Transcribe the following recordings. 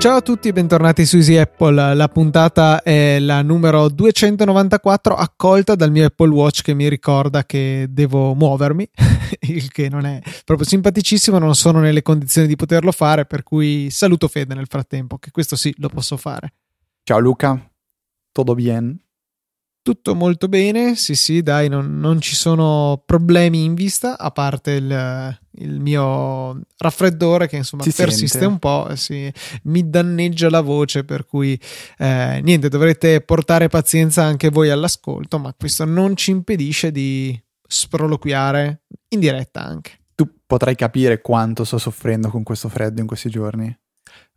Ciao a tutti e bentornati su Easy Apple. La puntata è la numero 294 accolta dal mio Apple Watch che mi ricorda che devo muovermi, il che non è proprio simpaticissimo, non sono nelle condizioni di poterlo fare, per cui saluto Fede nel frattempo, che questo sì lo posso fare. Ciao Luca, tutto bien? Tutto molto bene, sì sì, dai, non, non ci sono problemi in vista, a parte il, il mio raffreddore che insomma si persiste sente. un po', sì, mi danneggia la voce, per cui eh, niente, dovrete portare pazienza anche voi all'ascolto, ma questo non ci impedisce di sproloquiare in diretta anche. Tu potrai capire quanto sto soffrendo con questo freddo in questi giorni.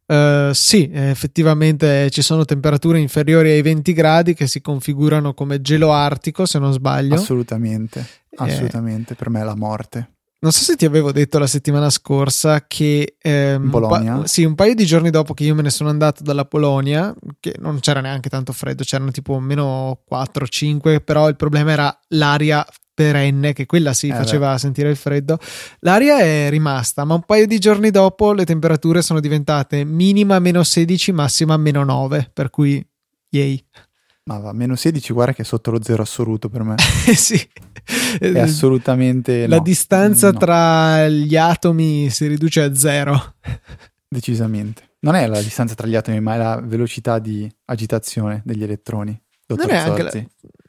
Uh, sì, effettivamente ci sono temperature inferiori ai 20 gradi che si configurano come gelo artico, se non sbaglio. Assolutamente, eh, assolutamente, eh, per me è la morte. Non so se ti avevo detto la settimana scorsa che ehm, Polonia? Un pa- sì, un paio di giorni dopo che io me ne sono andato dalla Polonia, che non c'era neanche tanto freddo, c'erano tipo meno 4-5, però il problema era l'aria perenne, che quella si eh faceva beh. sentire il freddo. L'aria è rimasta, ma un paio di giorni dopo le temperature sono diventate minima meno 16, massima meno 9, per cui yay. Ma va, meno 16, guarda che è sotto lo zero assoluto per me. sì. È assolutamente. La no. distanza no. tra gli atomi si riduce a zero. Decisamente. Non è la distanza tra gli atomi, ma è la velocità di agitazione degli elettroni. Non è anche la,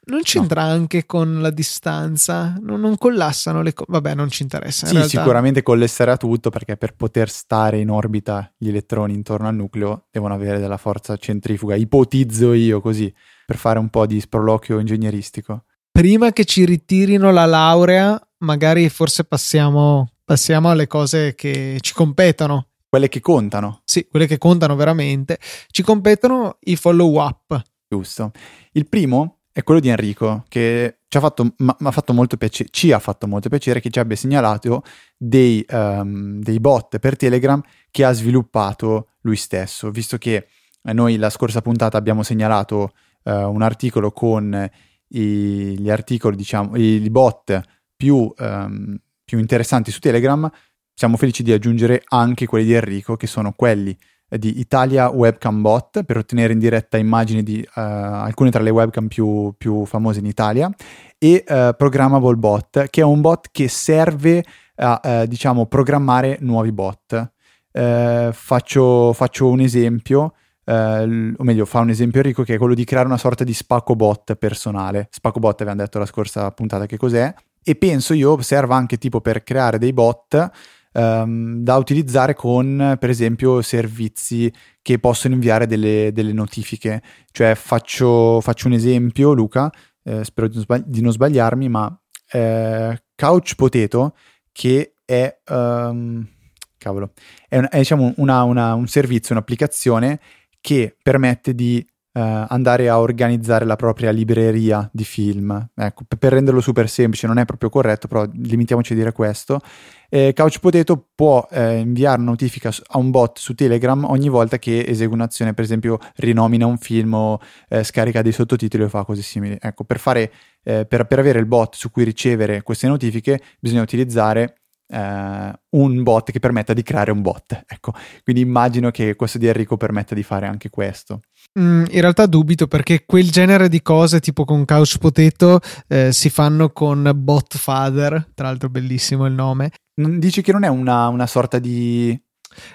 non c'entra no. anche con la distanza? Non, non collassano le cose? Vabbè, non ci interessa. sì, realtà. sicuramente collasserà tutto perché per poter stare in orbita gli elettroni intorno al nucleo devono avere della forza centrifuga. Ipotizzo io così, per fare un po' di sproloquio ingegneristico. Prima che ci ritirino la laurea, magari forse passiamo, passiamo alle cose che ci competono. Quelle che contano. Sì, quelle che contano veramente. Ci competono i follow up. Giusto. Il primo è quello di Enrico, che ci ha fatto, ma, ma fatto molto piacere, ci ha fatto molto piacere che ci abbia segnalato dei, um, dei bot per Telegram che ha sviluppato lui stesso, visto che noi la scorsa puntata abbiamo segnalato uh, un articolo con i, gli articoli, diciamo, i, bot più, um, più interessanti su Telegram, siamo felici di aggiungere anche quelli di Enrico, che sono quelli di Italia Webcam Bot per ottenere in diretta immagini di uh, alcune tra le webcam più, più famose in Italia e uh, Programmable Bot che è un bot che serve a uh, diciamo programmare nuovi bot. Faccio, faccio, un esempio. o meglio, fa un esempio Enrico che è quello di creare una sorta di spacco bot personale. Spacco bot avevamo detto la scorsa puntata che cos'è. E penso io serva anche tipo per creare dei bot um, da utilizzare con, per esempio, servizi che possono inviare delle, delle notifiche. Cioè, faccio, faccio, un esempio, Luca, eh, spero di non, sbagli- di non, sbagliarmi, ma eh, Couch Potato, che è... Um, cavolo, è, è diciamo una, una, un servizio, un'applicazione che permette di Uh, andare a organizzare la propria libreria di film. Ecco, per renderlo super semplice, non è proprio corretto, però limitiamoci a dire questo. Eh, Couch Potato può eh, inviare una notifica a un bot su Telegram ogni volta che esegue un'azione, per esempio rinomina un film o eh, scarica dei sottotitoli o fa cose simili. Ecco, per, fare, eh, per, per avere il bot su cui ricevere queste notifiche bisogna utilizzare Uh, un bot che permetta di creare un bot. Ecco, quindi immagino che questo di Enrico permetta di fare anche questo. Mm, in realtà dubito perché quel genere di cose, tipo con Couch Potato, eh, si fanno con Bot Father, tra l'altro bellissimo il nome. Dici che non è una, una sorta di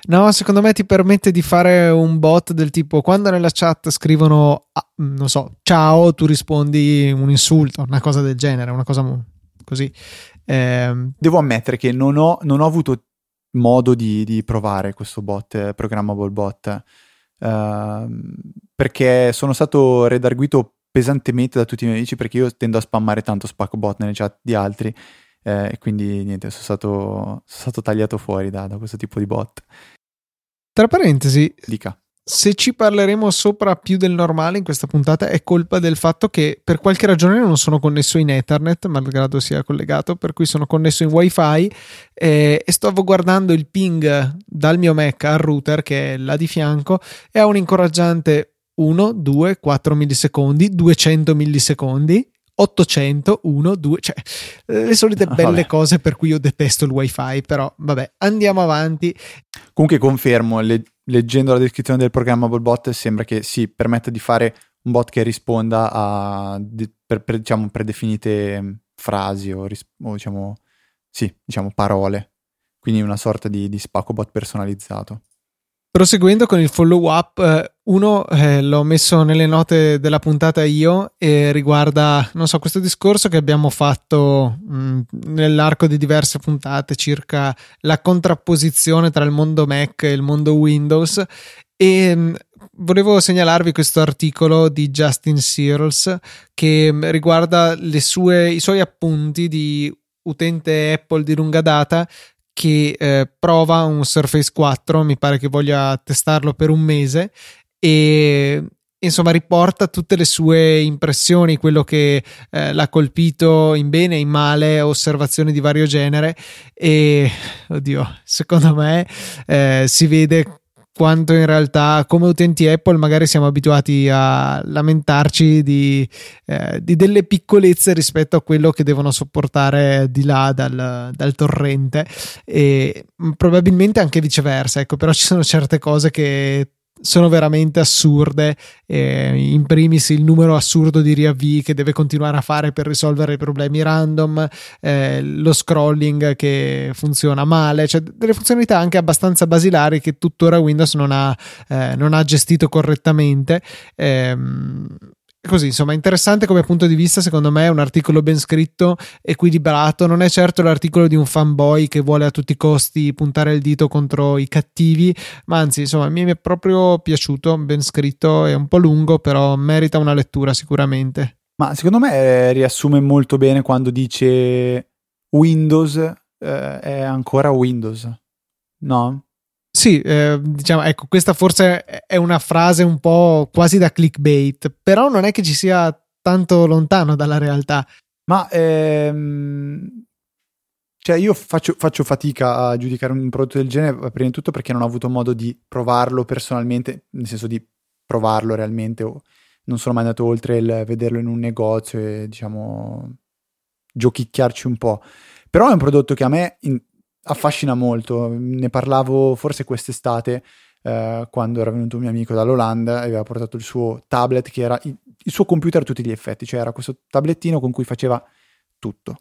No, secondo me ti permette di fare un bot del tipo quando nella chat scrivono, ah, non so, ciao, tu rispondi un insulto, una cosa del genere, una cosa così. Eh, Devo ammettere che non ho, non ho avuto modo di, di, provare questo bot, eh, programmable bot, eh, perché sono stato redarguito pesantemente da tutti i miei amici perché io tendo a spammare tanto spacco bot nelle chat di altri eh, e quindi niente, sono stato, sono stato tagliato fuori da, da questo tipo di bot. Tra parentesi, Dica se ci parleremo sopra più del normale in questa puntata è colpa del fatto che per qualche ragione non sono connesso in Ethernet, malgrado sia collegato, per cui sono connesso in WiFi eh, e stavo guardando il ping dal mio Mac al router che è là di fianco e ha un incoraggiante 1, 2, 4 millisecondi, 200 millisecondi 800, 1, 2, cioè le solite belle vabbè. cose per cui io detesto il wifi, però vabbè, andiamo avanti. Comunque confermo, le, leggendo la descrizione del programmable bot sembra che si permetta di fare un bot che risponda a di, per, per, diciamo, predefinite frasi o, o diciamo, sì, diciamo parole. Quindi una sorta di, di spacco bot personalizzato. Proseguendo con il follow up, eh, uno eh, l'ho messo nelle note della puntata io e riguarda, non so, questo discorso che abbiamo fatto mh, mm, nell'arco di diverse puntate circa la contrapposizione tra il mondo Mac e il mondo Windows. E mh, mm, volevo segnalarvi questo articolo di Justin Searles che mh, mm, riguarda sue, i suoi appunti di utente Apple di lunga data che eh, prova un Surface 4, mi pare che voglia testarlo per un mese e insomma riporta tutte le sue impressioni, quello che eh, l'ha colpito in bene e in male, osservazioni di vario genere. E oddio, secondo me eh, si vede quanto in realtà come utenti Apple magari siamo abituati a lamentarci di, eh, di delle piccolezze rispetto a quello che devono sopportare di là dal, dal torrente. E probabilmente anche viceversa, ecco, però ci sono certe cose che sono veramente assurde. Eh, in primis il numero assurdo di riavvii che deve continuare a fare per risolvere i problemi random, eh, lo scrolling che funziona male, cioè delle funzionalità anche abbastanza basilari che tuttora Windows non ha, eh, non ha gestito correttamente. Ehm, così, insomma, interessante come punto di vista, secondo me è un articolo ben scritto, equilibrato, non è certo l'articolo di un fanboy che vuole a tutti i costi puntare il dito contro i cattivi, ma anzi, insomma, mi è proprio piaciuto, ben scritto, è un po' lungo, però merita una lettura sicuramente. Ma secondo me eh, riassume molto bene quando dice Windows eh, è ancora Windows, no? Sì, eh, diciamo, ecco, questa forse è una frase un po' quasi da clickbait, però non è che ci sia tanto lontano dalla realtà. Ma ehm, cioè io faccio, faccio, fatica a giudicare un prodotto del genere, prima di tutto perché non ho avuto modo di provarlo personalmente, nel senso di provarlo realmente, o non sono mai andato oltre il vederlo in un negozio e diciamo giochicchiarci un po'. Però è un prodotto che a me in, affascina molto. Ne parlavo forse quest'estate eh, quando era venuto un mio amico dall'Olanda e aveva portato il suo tablet che era il, il suo computer a tutti gli effetti, cioè era questo tablettino con cui faceva tutto.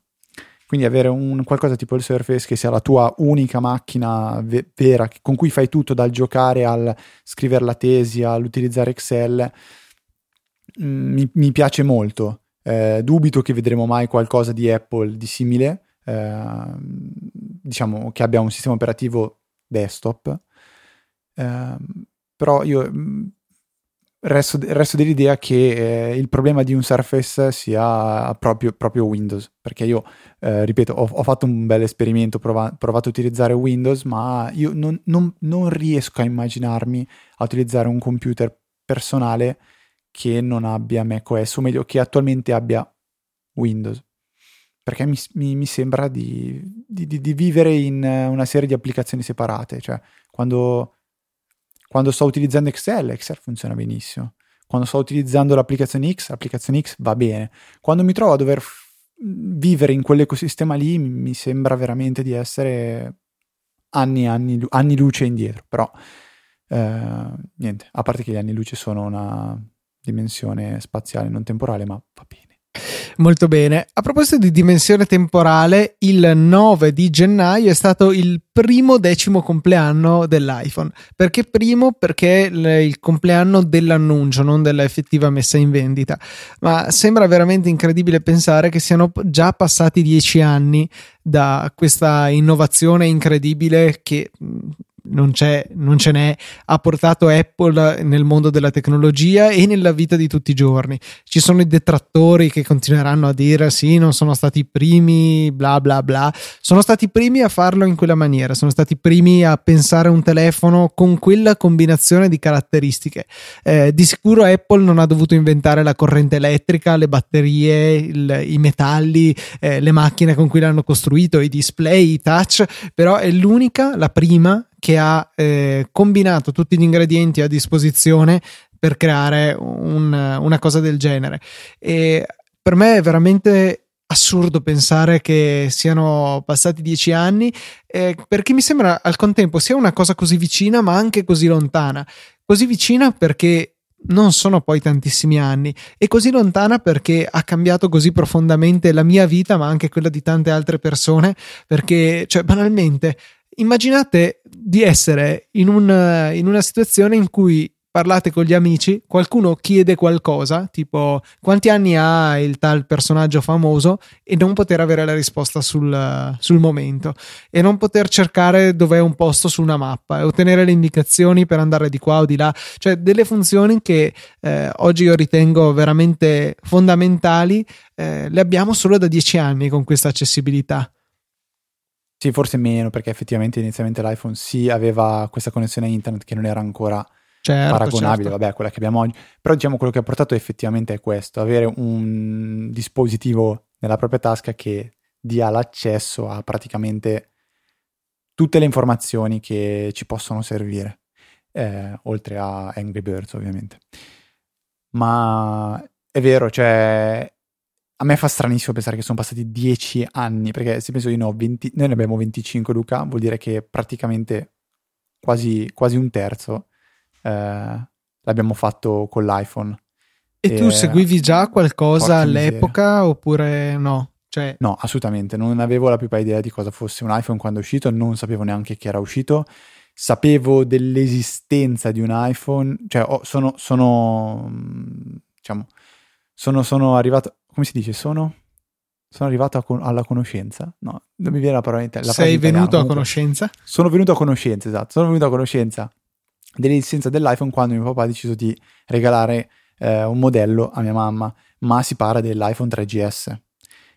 Quindi avere un qualcosa tipo il Surface che sia la tua unica macchina ve- vera con cui fai tutto dal giocare al scrivere la tesi all'utilizzare Excel mm, mi, mi, piace molto. Eh, dubito che vedremo mai qualcosa di Apple di simile, eh, diciamo che abbia un sistema operativo desktop, eh, però io mm, resto, resto dell'idea che eh, il problema di un Surface sia proprio, proprio Windows, perché io, eh, ripeto, ho, ho, fatto un bel esperimento, prova, provato a utilizzare Windows, ma io non, non, non riesco a immaginarmi a utilizzare un computer personale che non abbia macOS, o meglio, che attualmente abbia Windows perché mi, mi, mi sembra di, di, di, vivere in una serie di applicazioni separate, cioè quando, quando sto utilizzando Excel, Excel funziona benissimo, quando sto utilizzando l'applicazione X, l'applicazione X va bene, quando mi trovo a dover f- vivere in quell'ecosistema lì mi, sembra veramente di essere anni anni, anni luce indietro, però eh, niente, a parte che gli anni luce sono una dimensione spaziale non temporale, ma va bene. Molto bene. A proposito di dimensione temporale, il 9 di gennaio è stato il primo decimo compleanno dell'iPhone. Perché primo? Perché il compleanno dell'annuncio, non della effettiva messa in vendita. Ma sembra veramente incredibile pensare che siano già passati dieci anni da questa innovazione incredibile che non, non, ce n'è, ha portato Apple nel mondo della tecnologia e nella vita di tutti i giorni. Ci sono i detrattori che continueranno a dire sì, non sono stati i primi, bla bla bla. Sono stati i primi a farlo in quella maniera, sono stati i primi a pensare a un telefono con quella combinazione di caratteristiche. Eh, di sicuro Apple non ha dovuto inventare la corrente elettrica, le batterie, il, i metalli, eh, le macchine con cui l'hanno costruito, i display, i touch, però è l'unica, la prima che ha eh, combinato tutti gli ingredienti a disposizione per creare un, una cosa del genere. E per me è veramente assurdo pensare che siano passati dieci anni, eh, perché mi sembra al contempo sia una cosa così vicina ma anche così lontana. Così vicina perché non sono poi tantissimi anni e così lontana perché ha cambiato così profondamente la mia vita ma anche quella di tante altre persone perché cioè banalmente immaginate di essere in, un, in una situazione in cui parlate con gli amici, qualcuno chiede qualcosa, tipo quanti anni ha il tal personaggio famoso, e non poter avere la risposta sul, sul momento, e non poter cercare dov'è un posto su una mappa e ottenere le indicazioni per andare di qua o di là, cioè delle funzioni che eh, oggi io ritengo veramente fondamentali, eh, le abbiamo solo da dieci anni con questa accessibilità. Sì, forse meno, perché effettivamente inizialmente l'iPhone sì aveva questa connessione a internet che non era ancora certo, paragonabile, certo. vabbè, a quella che abbiamo oggi. Però diciamo quello che ha portato effettivamente è questo, avere un dispositivo nella propria tasca che dia l'accesso a praticamente tutte le informazioni che ci possono servire, eh, oltre a Angry Birds ovviamente. Ma è vero, cioè a me fa stranissimo pensare che sono passati dieci anni, perché se penso di no, 20, noi ne abbiamo 25 Luca, vuol dire che praticamente quasi, quasi un terzo eh, l'abbiamo fatto con l'iPhone. E, e tu seguivi già qualcosa all'epoca miseria. oppure no? Cioè... No, assolutamente, non avevo la più pari idea di cosa fosse un iPhone quando è uscito, non sapevo neanche che era uscito, sapevo dell'esistenza di un iPhone, cioè oh, sono, sono, diciamo, sono, sono arrivato, come si dice, sono, sono arrivato con- alla conoscenza, no, non mi viene la parola in italiano. Sei venuto a conoscenza? Sono venuto a conoscenza, esatto, sono venuto a conoscenza dell'esistenza dell'iPhone quando mio papà ha deciso di regalare eh, un modello a mia mamma, ma si parla dell'iPhone 3GS.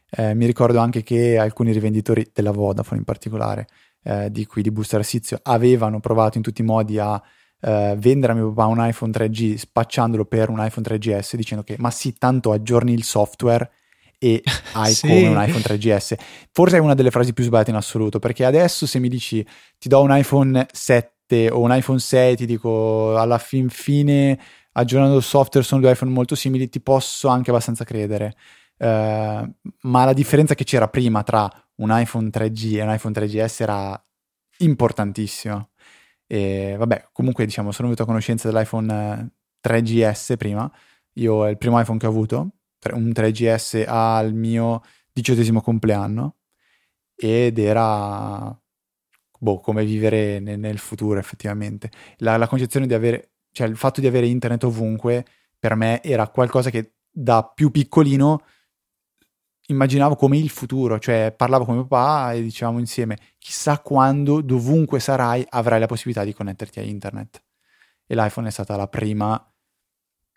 Eh, mi ricordo anche che alcuni rivenditori della Vodafone in particolare, eh, di qui di Booster Assizio, avevano provato in tutti i modi a eh, vendere a mio papà un iPhone 3G spacciandolo per un iPhone 3GS dicendo che ma sì, tanto aggiorni il software e hai sì. come un iPhone 3GS. Forse è una delle frasi più sbagliate in assoluto, perché adesso se mi dici ti do un iPhone 7 7 o un iPhone 6, ti dico alla fin fine aggiornando il software sono due iPhone molto simili, ti posso anche abbastanza credere. Uh, ma la differenza che c'era prima tra un iPhone 3G e un iPhone 3GS era importantissima. E vabbè, comunque diciamo, sono venuto a conoscenza dell'iPhone 3GS prima. Io è il primo iPhone che ho avuto, un 3GS al mio diciottesimo compleanno ed era boh, come vivere nel, nel futuro effettivamente. La, la, concezione di avere, cioè il fatto di avere internet ovunque, per me era qualcosa che da più piccolino immaginavo come il futuro, cioè parlavo con mio papà e dicevamo insieme, chissà quando, dovunque sarai, avrai la possibilità di connetterti a internet. E l'iPhone è stata la prima,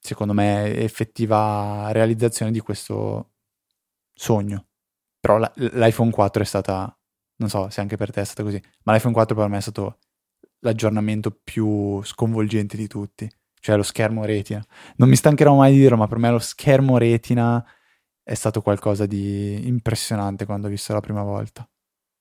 secondo me, effettiva realizzazione di questo sogno. Però l'iPhone 4 è stata non so se anche per te è stato così, ma l'iPhone 4 per me è stato l'aggiornamento più sconvolgente di tutti, cioè lo schermo retina. Non mi stancherò mai di dirlo, ma per me lo schermo retina è stato qualcosa di impressionante quando ho visto la prima volta.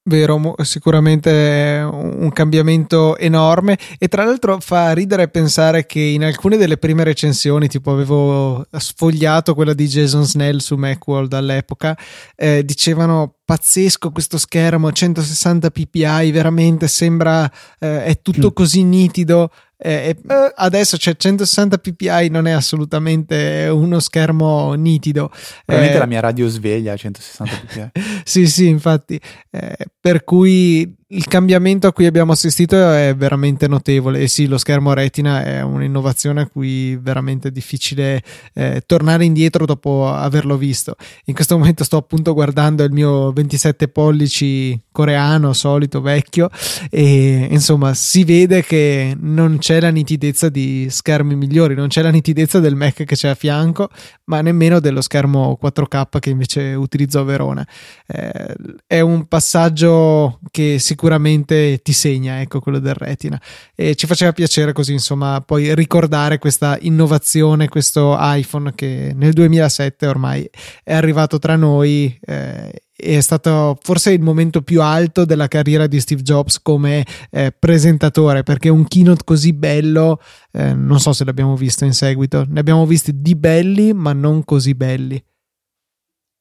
Vero, sicuramente un cambiamento enorme e tra l'altro fa ridere pensare che in alcune delle prime recensioni, tipo avevo sfogliato quella di Jason Snell su Macworld all'epoca, eh, dicevano pazzesco questo schermo 160 ppi veramente sembra eh, è tutto mm. così nitido eh, eh, adesso c'è 160 ppi non è assolutamente uno schermo nitido probabilmente eh, la mia radio sveglia a 160 ppi sì sì infatti eh, per cui il cambiamento a cui abbiamo assistito è veramente notevole e sì, lo schermo retina è un'innovazione a cui è veramente difficile eh, tornare indietro dopo averlo visto. In questo momento sto appunto guardando il mio 27 pollici coreano, solito, vecchio e insomma si vede che non c'è la nitidezza di schermi migliori, non c'è la nitidezza del Mac che c'è a fianco, ma nemmeno dello schermo 4K che invece utilizzo a Verona. Eh, è un passaggio che sicuramente sicuramente ti segna, ecco, quello del retina. E ci faceva piacere così, insomma, poi ricordare questa innovazione, questo iPhone che nel 2007 ormai è arrivato tra noi. Eh, è stato forse il momento più alto della carriera di Steve Jobs come eh, presentatore perché un keynote così bello eh, non so se l'abbiamo visto in seguito ne abbiamo visti di belli ma non così belli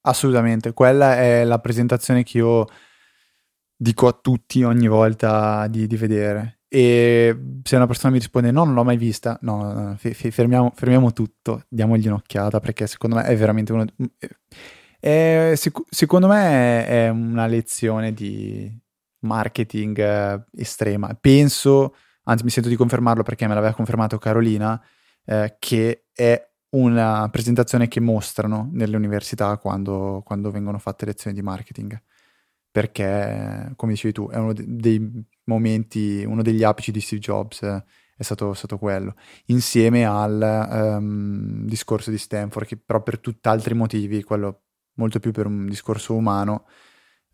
Assolutamente, quella è la presentazione che io dico a tutti ogni volta di, di vedere. E se una persona mi risponde no, non l'ho mai vista, no, no, no fermiamo, fermiamo, tutto, diamogli un'occhiata perché secondo me è veramente uno... È, sic- secondo me è una lezione di marketing eh, estrema. Penso, anzi mi sento di confermarlo perché me l'aveva confermato Carolina, eh, che è una presentazione che mostrano nelle università quando, quando, vengono fatte lezioni di marketing. Perché, come dicevi tu, è uno dei momenti, uno degli apici di Steve Jobs è stato, stato quello, insieme al um, discorso di Stanford, che però per tutt'altri motivi, quello molto più per un discorso umano,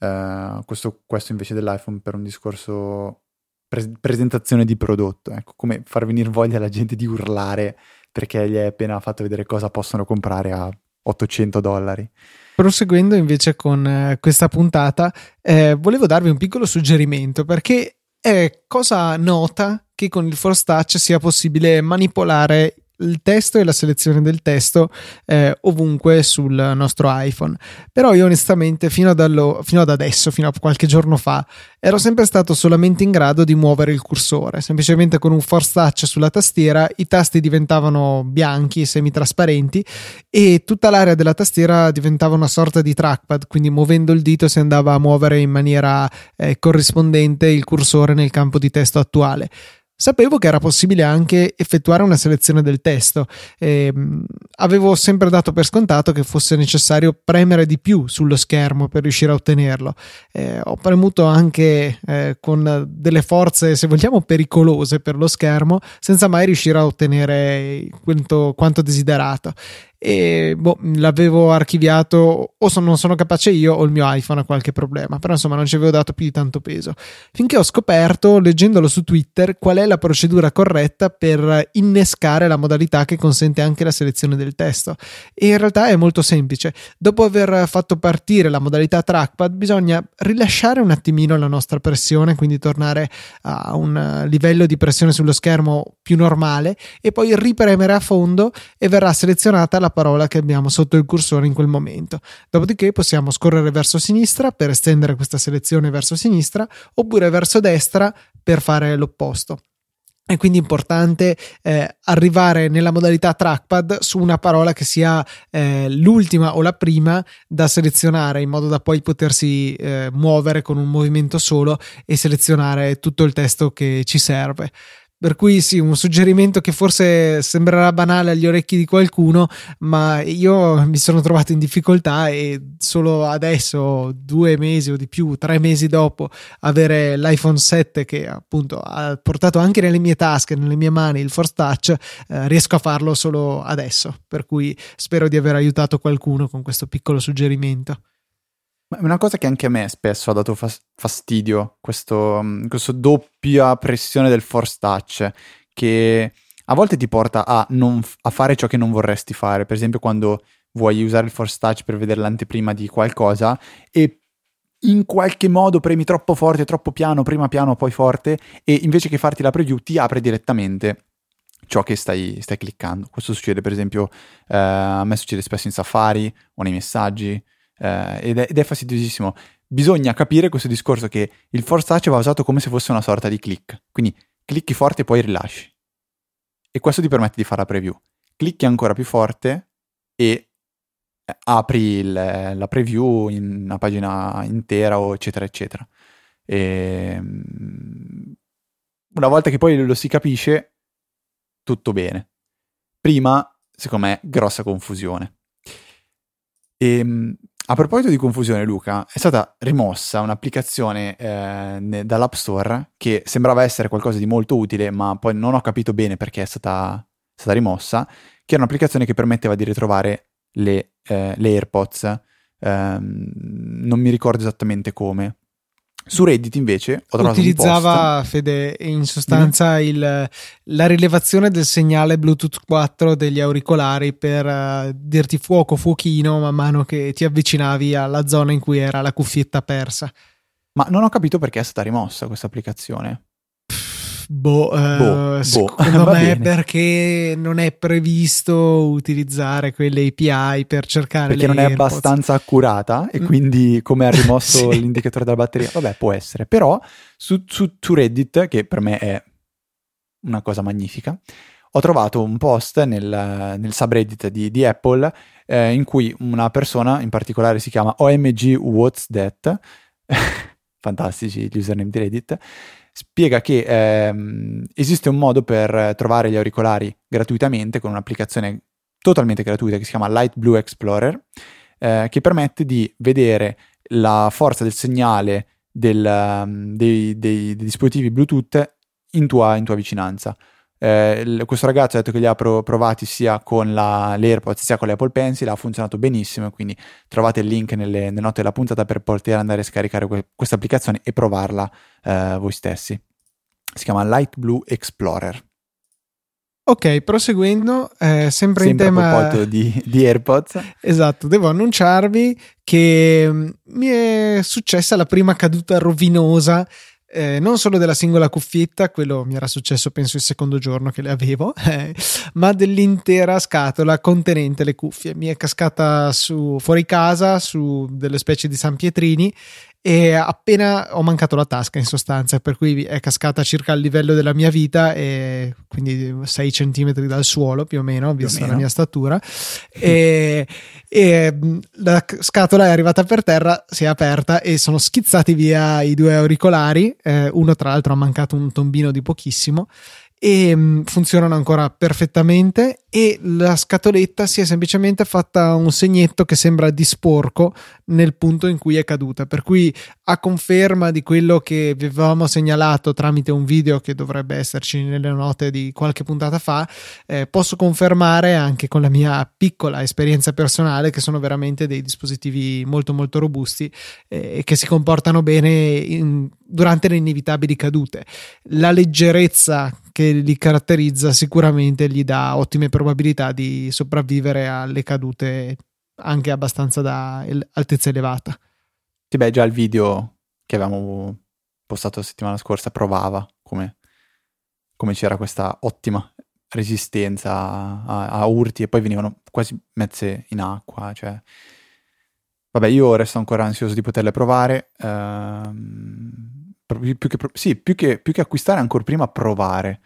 uh, questo, questo invece dell'iPhone per un discorso pre- presentazione di prodotto, ecco, come far venire voglia alla gente di urlare perché gli hai appena fatto vedere cosa possono comprare a 800 dollari. Proseguendo invece con eh, questa puntata, eh, volevo darvi un piccolo suggerimento perché è cosa nota che con il Force Touch sia possibile manipolare il testo e la selezione del testo eh, ovunque sul nostro iPhone. Però io onestamente fino ad, allo, fino ad, adesso, fino a qualche giorno fa, ero sempre stato solamente in grado di muovere il cursore. Semplicemente con un force touch sulla tastiera i tasti diventavano bianchi, semitrasparenti e tutta l'area della tastiera diventava una sorta di trackpad, quindi muovendo il dito si andava a muovere in maniera eh, corrispondente il cursore nel campo di testo attuale. Sapevo che era possibile anche effettuare una selezione del testo. E, ehm, avevo sempre dato per scontato che fosse necessario premere di più sullo schermo per riuscire a ottenerlo. Eh, ho premuto anche eh, con delle forze, se vogliamo, pericolose per lo schermo, senza mai riuscire a ottenere quanto, quanto desiderato e boh, l'avevo archiviato o so, non sono capace io o il mio iPhone ha qualche problema, però insomma non ci avevo dato più di tanto peso. Finché ho scoperto, leggendolo su Twitter, qual è la procedura corretta per innescare la modalità che consente anche la selezione del testo. E in realtà è molto semplice. Dopo aver fatto partire la modalità trackpad, bisogna rilasciare un attimino la nostra pressione, quindi tornare a un livello di pressione sullo schermo più normale e poi ripremere a fondo e verrà selezionata la la parola che abbiamo sotto il cursore in quel momento. Dopodiché possiamo scorrere verso sinistra per estendere questa selezione verso sinistra oppure verso destra per fare l'opposto. È quindi importante eh, arrivare nella modalità trackpad su una parola che sia eh, l'ultima o la prima da selezionare in modo da poi potersi eh, muovere con un movimento solo e selezionare tutto il testo che ci serve. Per cui sì, un suggerimento che forse sembrerà banale agli orecchi di qualcuno, ma io mi sono trovato in difficoltà e solo adesso, due mesi o di più, tre mesi dopo avere l'iPhone 7 che appunto ha portato anche nelle mie tasche, nelle mie mani il Force Touch, eh, riesco a farlo solo adesso. Per cui spero di aver aiutato qualcuno con questo piccolo suggerimento. Ma una cosa che anche a me spesso ha dato fastidio, questo, mm, questo doppia pressione del force touch, che a volte ti porta a, non, a fare ciò che non vorresti fare. Per esempio, quando vuoi usare il force touch per vedere l'anteprima di qualcosa e in qualche modo premi troppo forte, troppo piano, prima piano, poi forte, e invece che farti la preview ti apre direttamente ciò che stai, stai cliccando. Questo succede, per esempio, eh, a me succede spesso in Safari o nei messaggi eh, ed, è, ed, è, fastidiosissimo. Bisogna capire questo discorso che il force touch va usato come se fosse una sorta di click, quindi clicchi forte e poi rilasci. E questo ti permette di fare la preview. Clicchi ancora più forte e eh, apri il, la preview in una pagina intera o eccetera eccetera. E, ehm, una volta che poi lo si capisce, tutto bene. Prima, secondo me, grossa confusione. E, ehm, a proposito di confusione, Luca, è stata rimossa un'applicazione eh, dall'App Store che sembrava essere qualcosa di molto utile, ma poi non ho capito bene perché è stata, stata rimossa, che era un'applicazione che permetteva di ritrovare le, eh, le AirPods. Eh, non mi ricordo esattamente come. Su Reddit invece ho trovato Utilizzava, Fede, in sostanza il, la rilevazione del segnale Bluetooth 4 degli auricolari per uh, dirti fuoco, fuochino man mano che ti avvicinavi alla zona in cui era la cuffietta persa. Ma non ho capito perché è stata rimossa questa applicazione. Boh, eh, Boh, secondo boh, me perché non è previsto utilizzare quelle API per cercare Perché non è AirPods. abbastanza accurata e Mm. quindi come ha rimosso Sì. l'indicatore della batteria, vabbè può essere, però su, su- su Reddit, che per me è una cosa magnifica, ho trovato un post nel, nel subreddit di, di Apple eh, in cui una persona, in particolare si chiama OMG What's That, fantastici gli username di Reddit, spiega che ehm, esiste un modo per trovare gli auricolari gratuitamente con un'applicazione totalmente gratuita che si chiama Light Blue Explorer, eh, che permette di vedere la forza del segnale del, um, dei, dei- dei dispositivi Bluetooth in tua, in tua vicinanza. Eh, questo ragazzo ha detto che li ha pro- provati sia con la, l'AirPods sia con l'Apple Pencil, ha funzionato benissimo, quindi trovate il link nelle, nelle note della puntata per poter andare a scaricare que- questa applicazione e provarla eh, voi stessi. Si chiama Light Blue Explorer. Ok, proseguendo, eh, sempre, Sempre in a tema... proposito di, di AirPods. Esatto, devo annunciarvi che mm, mi è successa la prima caduta rovinosa. Eh, non solo della singola cuffietta, quello mi era successo penso il secondo giorno che le avevo, eh, ma dell'intera scatola contenente le cuffie. Mi è cascata su, fuori casa su delle specie di San Pietrini e appena ho mancato la tasca in sostanza, per cui è cascata circa al livello della mia vita e quindi 6 centimetri dal suolo più o meno, Più o vista meno. la mia statura. E, e, mh, la scatola è arrivata per terra, si è aperta e sono schizzati via i due auricolari. eh, uno, tra l'altro, ha mancato un tombino di pochissimo e mh, funzionano ancora perfettamente e la scatoletta si è semplicemente fatta un segnetto che sembra di sporco nel punto in cui è caduta. Per cui a conferma di quello che vi avevamo segnalato tramite un video che dovrebbe esserci nelle note di qualche puntata fa eh, posso confermare anche con la mia piccola esperienza personale che sono veramente dei dispositivi molto molto robusti eh, e che si comportano bene in- durante le inevitabili cadute la leggerezza che li caratterizza sicuramente gli dà ottime probabilità di sopravvivere alle cadute anche abbastanza da altezza elevata. Sì, beh, già il video che avevamo postato la settimana scorsa provava come, come c'era questa ottima resistenza a, a urti e poi venivano quasi mezze in acqua. Cioè... Vabbè, io resto ancora ansioso di poterle provare. ehm, più che, sì, più che, più che acquistare, ancora prima provare.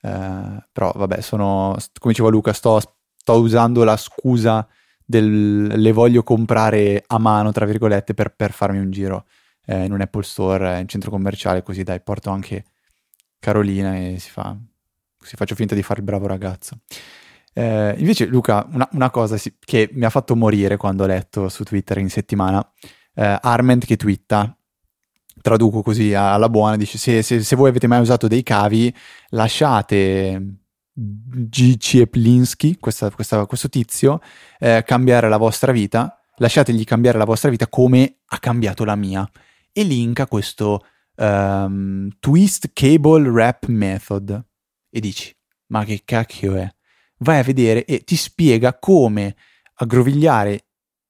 Eh, però vabbè, sono, come diceva Luca, sto, sto usando la scusa del le voglio comprare a mano, tra virgolette, per, per farmi un giro eh, in un Apple Store, eh, in centro commerciale, così dai, porto anche Carolina e si fa, si faccio finta di fare il bravo ragazzo. Eh, invece, Luca, una, una cosa si- che mi ha fatto morire quando ho letto su Twitter in settimana, eh, Arment che twitta, traduco così alla buona, dice se, se- se voi avete mai usato dei cavi, lasciate G. Cieplinski, questa- questa- questo tizio, eh, cambiare la vostra vita, lasciategli cambiare la vostra vita come ha cambiato la mia. E linka questo ehm, Twist Cable Wrap Method. E dici, ma che cacchio è? Vai a vedere e ti spiega come aggrovigliare,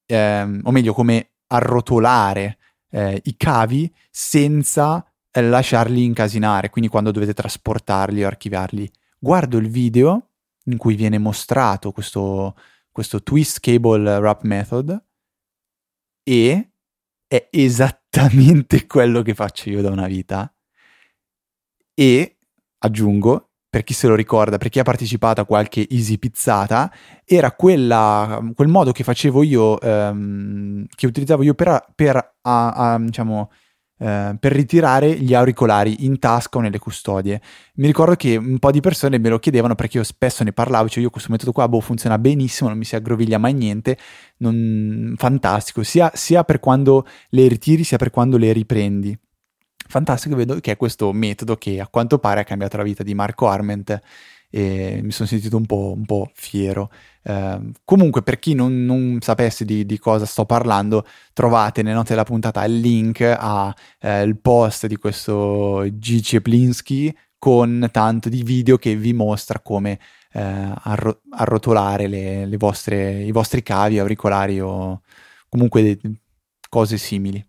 ehm, o meglio, come arrotolare eh, i cavi senza eh, lasciarli incasinare, quindi quando dovete trasportarli o archiviarli. Guardo il video in cui viene mostrato questo, questo Twist Cable Wrap Method e è esattamente quello che faccio io da una vita. E aggiungo, per chi se lo ricorda, per chi ha partecipato a qualche easy pizzata, era quella, quel modo che facevo io, ehm, che utilizzavo io per, per, a- a, diciamo, eh, per ritirare gli auricolari in tasca o nelle custodie. Mi ricordo che un po' di persone me lo chiedevano perché io spesso ne parlavo, dicevo io questo metodo qua boh, funziona benissimo, non mi si aggroviglia mai niente, non- fantastico, sia, sia per quando le ritiri sia per quando le riprendi. Fantastico, vedo che è questo metodo che a quanto pare ha cambiato la vita di Marco Arment e mi sono sentito un po', un po' fiero. Eh, comunque, per chi non, non sapesse di, di cosa sto parlando, trovate nelle note della puntata il link al post di questo G. Cieplinski con tanto di video che vi mostra come eh, arro- arrotolare le, le vostre, i vostri cavi, auricolari o comunque de- cose simili.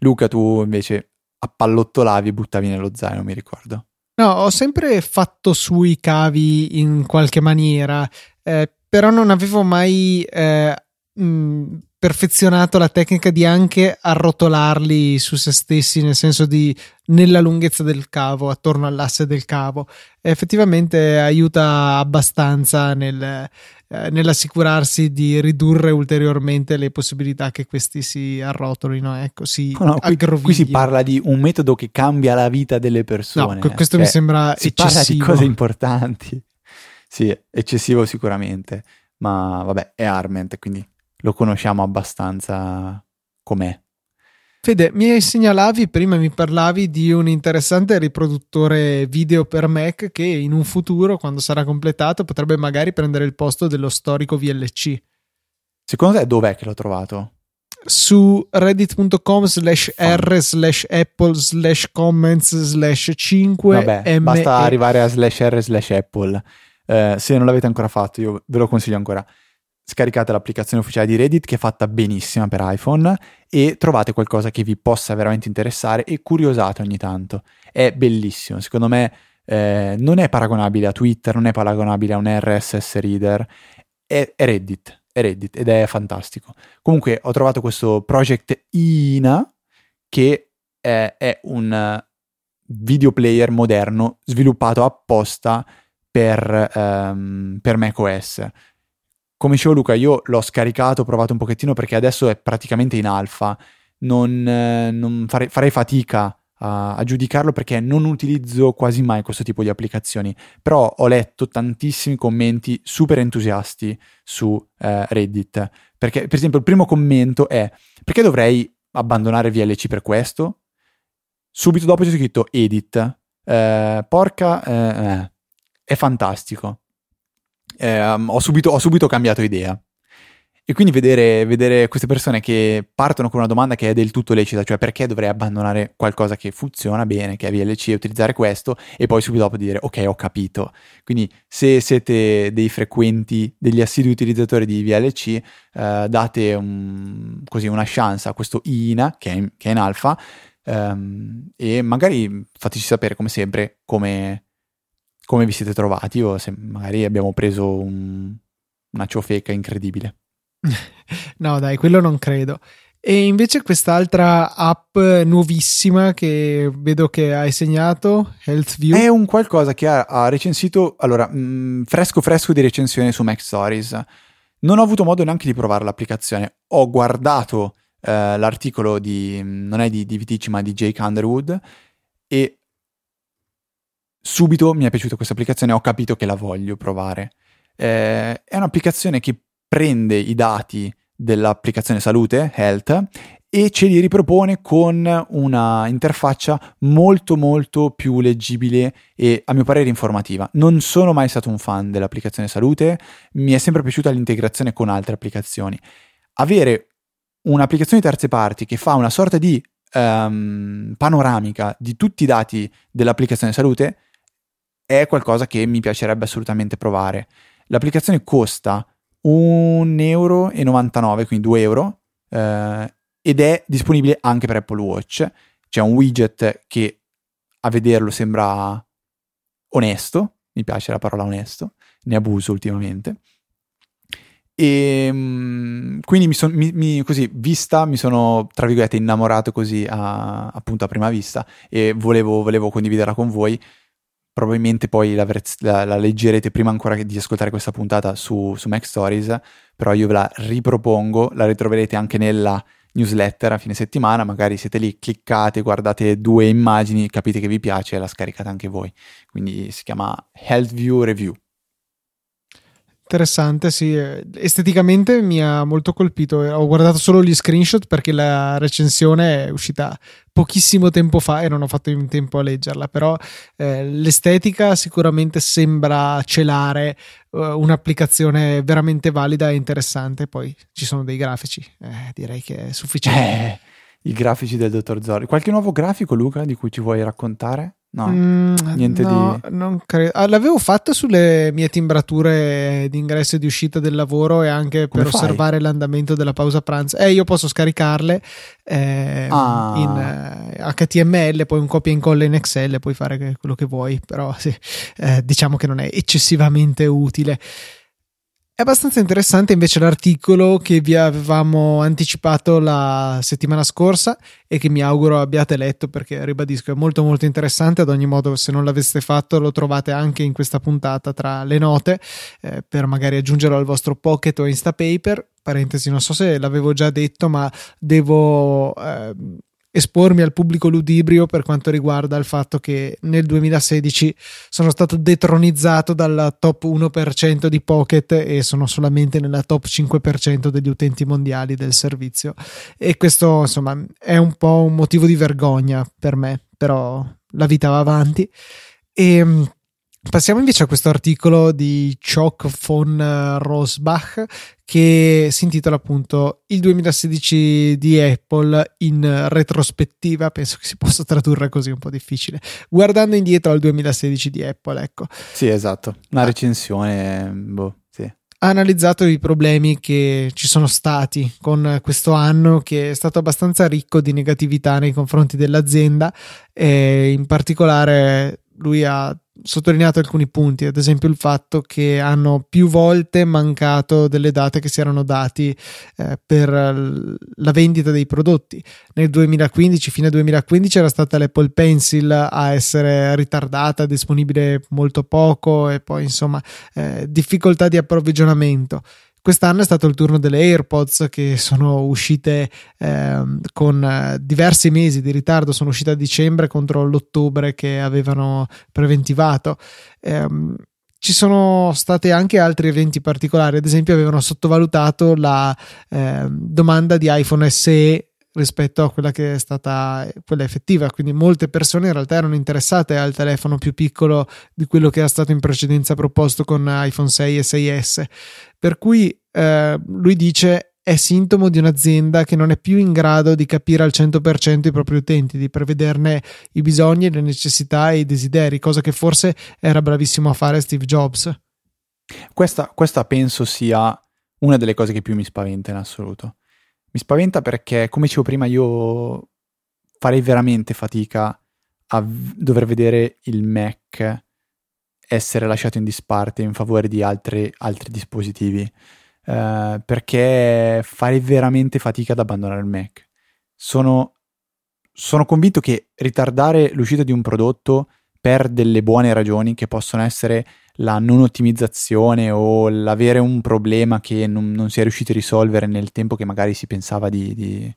Luca, tu invece appallottolavi e buttavi nello zaino, mi ricordo. No, ho sempre fatto sui cavi in qualche maniera, eh, però non avevo mai eh, mh, perfezionato la tecnica di anche arrotolarli su se stessi, nel senso di nella lunghezza del cavo, attorno all'asse del cavo. E effettivamente aiuta abbastanza nel, eh, nell'assicurarsi di ridurre ulteriormente le possibilità che questi si arrotolino, ecco, si no, qui, qui, si parla di un metodo che cambia la vita delle persone. No, questo cioè, mi sembra si eccessivo. parla di cose importanti. Sì, eccessivo sicuramente, ma vabbè, è Arment, quindi lo conosciamo abbastanza com'è. Fede, mi segnalavi prima, mi parlavi di un interessante riproduttore video per Mac che in un futuro, quando sarà completato, potrebbe magari prendere il posto dello storico VLC. Secondo te dov'è che l'ho trovato? Su reddit.com slash r slash apple slash comments slash 5 Vabbè, basta arrivare a slash r slash apple. Eh, se non l'avete ancora fatto, io ve lo consiglio ancora scaricate l'applicazione ufficiale di Reddit che è fatta benissima per iPhone e trovate qualcosa che vi possa veramente interessare e curiosate ogni tanto. È bellissimo, secondo me eh, non è paragonabile a Twitter, non è paragonabile a un RSS reader, è, è Reddit, è Reddit ed è fantastico. Comunque ho trovato questo project INA che è, è un video player moderno sviluppato apposta per, um, per macOS come dicevo Luca, io l'ho scaricato, ho provato un pochettino perché adesso è praticamente in alfa. Non, eh, non fare, farei fatica a, a, giudicarlo perché non utilizzo quasi mai questo tipo di applicazioni. Però ho letto tantissimi commenti super entusiasti su eh, Reddit. Perché, per esempio, il primo commento è: perché dovrei abbandonare VLC per questo? Subito dopo c'è scritto edit. Eh, porca, eh, eh, è fantastico eh, ho, subito, ho, subito, cambiato idea. E quindi vedere, vedere, queste persone che partono con una domanda che è del tutto lecita, cioè perché dovrei abbandonare qualcosa che funziona bene, che è VLC, e utilizzare questo, e poi subito dopo dire ok, ho capito. Quindi se siete dei frequenti, degli assidui utilizzatori di VLC, eh, date un, così una chance a questo INA, che è in, che è in alfa, ehm, e magari fateci sapere come sempre come, come vi siete trovati o se magari abbiamo preso un, una ciofeca incredibile. no, dai, quello non credo. E invece quest'altra app nuovissima che vedo che hai segnato, HealthView. È un qualcosa che ha, ha recensito, allora, mh, mm, fresco fresco di recensione su Mac Stories. Non ho avuto modo neanche di provare l'applicazione. Ho guardato eh, l'articolo di, non è di, di VTC ma di Jake Underwood e subito mi è piaciuta questa applicazione, ho capito che la voglio provare. Eh, è un'applicazione che prende i dati dell'applicazione salute, Health, e ce li ripropone con una interfaccia molto molto più leggibile e a mio parere informativa. Non sono mai stato un fan dell'applicazione salute, mi è sempre piaciuta l'integrazione con altre applicazioni. Avere un'applicazione di terze parti che fa una sorta di um, panoramica di tutti i dati dell'applicazione salute è qualcosa che mi piacerebbe assolutamente provare. L'applicazione costa 1,99 euro, quindi 2 euro, eh, ed è disponibile anche per Apple Watch. C'è un widget che a vederlo sembra onesto, mi piace la parola onesto, ne abuso ultimamente. E ehm, quindi mi sono così vista, mi sono tra virgolette innamorato così a, appunto a prima vista e volevo, volevo condividerla con voi probabilmente poi la, la, leggerete prima ancora di ascoltare questa puntata su, su Mac Stories, però io ve la ripropongo, la ritroverete anche nella newsletter a fine settimana, magari siete lì, cliccate, guardate due immagini, capite che vi piace e la scaricate anche voi. Quindi si chiama Health View Review. Interessante, sì. Esteticamente mi ha molto colpito. Ho guardato solo gli screenshot perché la recensione è uscita pochissimo tempo fa e non ho fatto in tempo a leggerla. Però eh, l'estetica sicuramente sembra celare uh, un'applicazione veramente valida e interessante. Poi ci sono dei grafici, eh, direi che è sufficiente. Eh, I grafici del dottor Zorri. Qualche nuovo grafico, Luca, di cui ci vuoi raccontare? No, mm, niente no, di. Non credo. Ah, l'avevo fatto sulle mie timbrature di ingresso e di uscita del lavoro e anche Come per fai? osservare l'andamento della pausa pranzo. Eh, io posso scaricarle eh, Ah. in eh, HTML, poi un copia e incolla in Excel, puoi fare quello che vuoi, però sì, eh, diciamo che non è eccessivamente utile. È abbastanza interessante invece l'articolo che vi avevamo anticipato la settimana scorsa e che mi auguro abbiate letto perché ribadisco è molto molto interessante. Ad ogni modo se non l'aveste fatto lo trovate anche in questa puntata tra le note eh, per magari aggiungerlo al vostro pocket o instapaper. Parentesi non so se l'avevo già detto ma devo ehm, espormi al pubblico ludibrio per quanto riguarda il fatto che nel 2016 sono stato detronizzato dal top 1% di Pocket e sono solamente nella top 5% degli utenti mondiali del servizio. E questo insomma è un po' un motivo di vergogna per me però la vita va avanti. E mh, passiamo invece a questo articolo di Choc von Rosbach che si intitola appunto il 2016 di Apple in retrospettiva, penso che si possa tradurre così un po' difficile, guardando indietro al 2016 di Apple, ecco. Sì, esatto. Una recensione, boh, sì. Ha analizzato i problemi che ci sono stati con questo anno che è stato abbastanza ricco di negatività nei confronti dell'azienda e in particolare lui ha sottolineato alcuni punti, ad esempio il fatto che hanno più volte mancato delle date che si erano dati eh, per la vendita dei prodotti. Nel 2015, fine 2015, era stata l'Apple Pencil a essere ritardata, disponibile molto poco e poi insomma eh, difficoltà di approvvigionamento. Quest'anno è stato il turno delle AirPods che sono uscite ehm, con eh, diversi mesi di ritardo, sono uscite a dicembre contro l'ottobre che avevano preventivato. Ehm, ci sono stati anche altri eventi particolari, ad esempio avevano sottovalutato la ehm, domanda di iPhone SE rispetto a quella che è stata quella effettiva, quindi molte persone in realtà erano interessate al telefono più piccolo di quello che era stato in precedenza proposto con iPhone 6 e 6S. Per cui eh, lui dice è sintomo di un'azienda che non è più in grado di capire al 100% i propri utenti, di prevederne i bisogni, le necessità e i desideri, cosa che forse era bravissimo a fare Steve Jobs. Questa, questa penso sia una delle cose che più mi spaventa in assoluto. Mi spaventa perché, come dicevo prima, io farei veramente fatica a dover vedere il Mac essere lasciato in disparte in favore di altri, altri dispositivi. Eh, perché farei veramente fatica ad abbandonare il Mac. Sono, sono convinto che ritardare l'uscita di un prodotto per delle buone ragioni che possono essere la non ottimizzazione o l'avere un problema che non, non si è riusciti a risolvere nel tempo che magari si pensava di, di,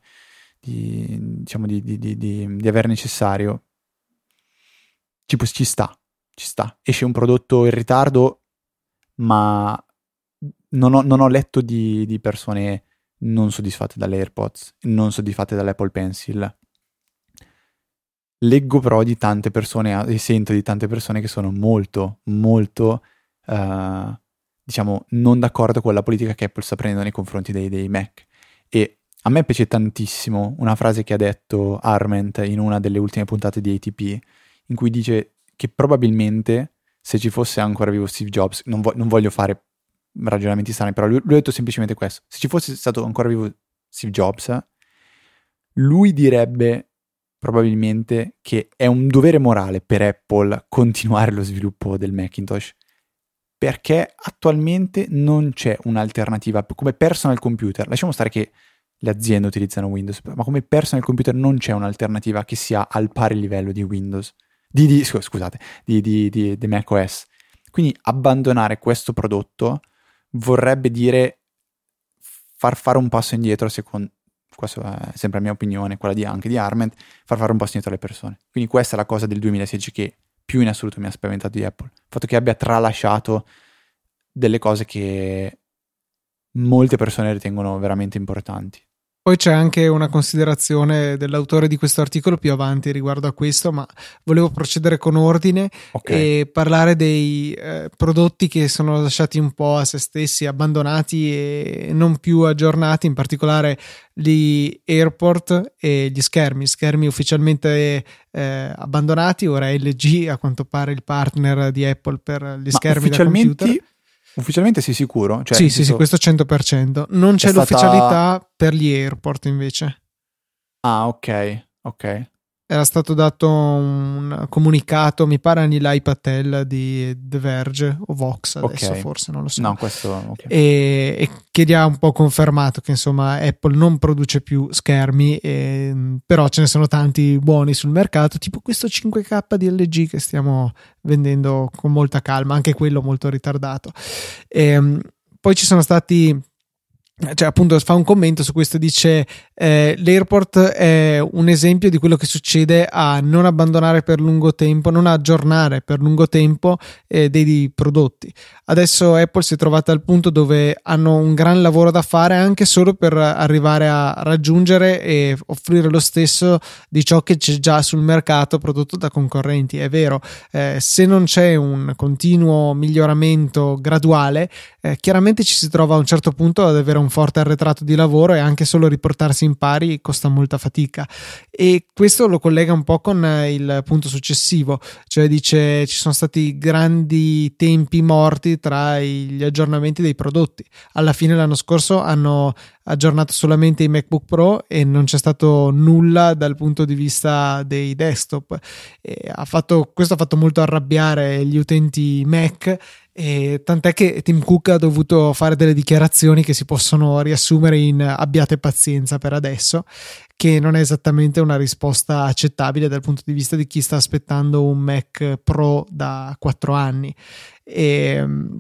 di diciamo di, aver necessario ci, ci sta ci sta. Esce un prodotto in ritardo ma non ho, non ho letto di, di persone non soddisfatte dalle AirPods non soddisfatte dall'Apple Pencil leggo però di tante persone e sento di tante persone che sono molto, molto, uh, diciamo, non d'accordo con la politica che Apple sta prendendo nei confronti dei, dei, Mac. E a me piace tantissimo una frase che ha detto Arment in una delle ultime puntate di ATP, in cui dice che probabilmente se ci fosse ancora vivo Steve Jobs, non, vo- non voglio fare ragionamenti strani, però lui, lui ha detto semplicemente questo, se ci fosse stato ancora vivo Steve Jobs, lui direbbe probabilmente che è un dovere morale per Apple continuare lo sviluppo del Macintosh perché attualmente non c'è un'alternativa come personal computer. Lasciamo stare che le aziende utilizzano Windows, ma come personal computer non c'è un'alternativa che sia al pari livello di Windows, di, di scusate, di, di, di, di macOS. Quindi abbandonare questo prodotto vorrebbe dire far fare un passo indietro secondo questa è sempre la mia opinione, quella di, anche di Arment, far fare un passo indietro alle persone. Quindi questa è la cosa del 2016 che più in assoluto mi ha spaventato di Apple. Il fatto che abbia tralasciato delle cose che molte persone ritengono veramente importanti. Poi c'è anche una considerazione dell'autore di questo articolo più avanti riguardo a questo, ma volevo procedere con ordine okay. e parlare dei eh, prodotti che sono lasciati un po' a se stessi, abbandonati e non più aggiornati, in particolare gli airport e gli schermi, schermi ufficialmente eh, abbandonati, ora LG a quanto pare il partner di Apple per gli ma schermi da computer Ufficialmente sei sicuro? Cioè, sì, sì, sì, questo 100%. Non c'è l'ufficialità stata... per gli airport invece. Ah, ok, ok era stato dato un comunicato, mi pare Anilai Patel di The Verge o Vox adesso okay. forse, non lo so. No, questo, okay. e, e, che gli ha un po' confermato che insomma Apple non produce più schermi, e, però ce ne sono tanti buoni sul mercato, tipo questo 5K di LG che stiamo vendendo con molta calma, anche quello molto ritardato. E, poi ci sono stati cioè appunto fa un commento su questo dice eh, l'airport è un esempio di quello che succede a non abbandonare per lungo tempo non aggiornare per lungo tempo eh, dei prodotti adesso Apple si è trovata al punto dove hanno un gran lavoro da fare anche solo per arrivare a raggiungere e offrire lo stesso di ciò che c'è già sul mercato prodotto da concorrenti. È vero eh, se non c'è un continuo miglioramento graduale eh, chiaramente ci si trova a un certo punto ad avere un forte arretrato di lavoro e anche solo riportarsi in pari costa molta fatica e questo lo collega un po' con il punto successivo cioè dice ci sono stati grandi tempi morti tra gli aggiornamenti dei prodotti alla fine l'anno scorso hanno aggiornato solamente i MacBook Pro e non c'è stato nulla dal punto di vista dei desktop. Ha fatto, questo ha fatto molto arrabbiare gli utenti Mac e tant'è che Tim Cook ha dovuto fare delle dichiarazioni che si possono riassumere in abbiate pazienza per adesso, che non è esattamente una risposta accettabile dal punto di vista di chi sta aspettando un Mac Pro da 4 anni. E, um,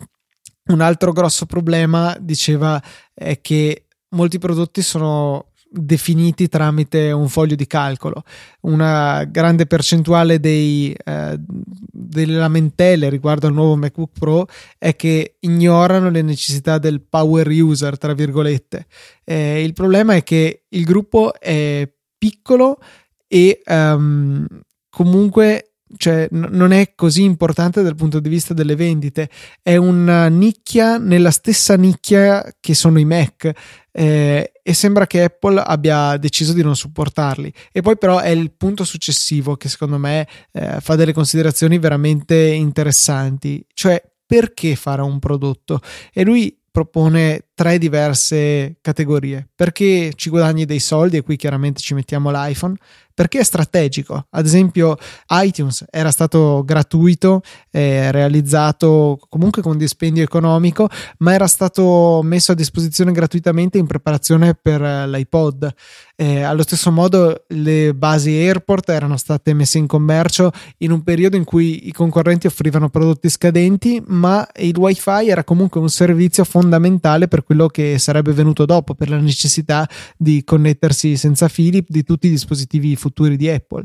un altro grosso problema, diceva, è che molti prodotti sono definiti tramite un foglio di calcolo. Una grande percentuale dei, eh, delle lamentele riguardo al nuovo MacBook Pro è che ignorano le necessità del power user, tra virgolette. Eh, il problema è che il gruppo è piccolo e um, comunque cioè, n- non è così importante dal punto di vista delle vendite, è una nicchia nella stessa nicchia che sono i Mac eh, e sembra che Apple abbia deciso di non supportarli. E poi però è il punto successivo che secondo me eh, fa delle considerazioni veramente interessanti, cioè perché fare un prodotto? E lui propone tre diverse categorie. Perché ci guadagni dei soldi e qui chiaramente ci mettiamo l'iPhone, perché è strategico. Ad esempio, iTunes era stato gratuito, eh, realizzato comunque con dispendio economico, ma era stato messo a disposizione gratuitamente in preparazione per l'iPod. Eh, allo stesso modo, le basi Airport erano state messe in commercio in un periodo in cui i concorrenti offrivano prodotti scadenti, ma il WiFi era comunque un servizio fondamentale per quello che sarebbe venuto dopo, per la necessità di connettersi senza fili di tutti i dispositivi futuri di Apple.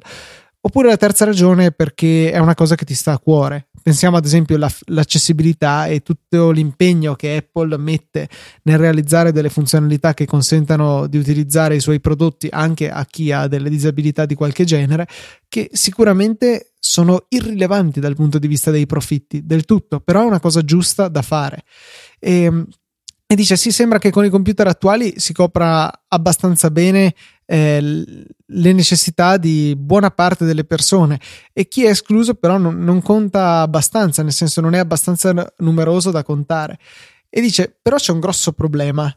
Oppure la terza ragione è perché è una cosa che ti sta a cuore. Pensiamo ad esempio all'accessibilità e tutto l'impegno che Apple mette nel realizzare delle funzionalità che consentano di utilizzare i suoi prodotti anche a chi ha delle disabilità di qualche genere, che sicuramente sono irrilevanti dal punto di vista dei profitti, del tutto, però è una cosa giusta da fare. E ehm, e dice: Sì, sembra che con i computer attuali si copra abbastanza bene eh, le necessità di buona parte delle persone e chi è escluso, però, non, non conta abbastanza, nel senso non è abbastanza numeroso da contare. E dice: Però c'è un grosso problema.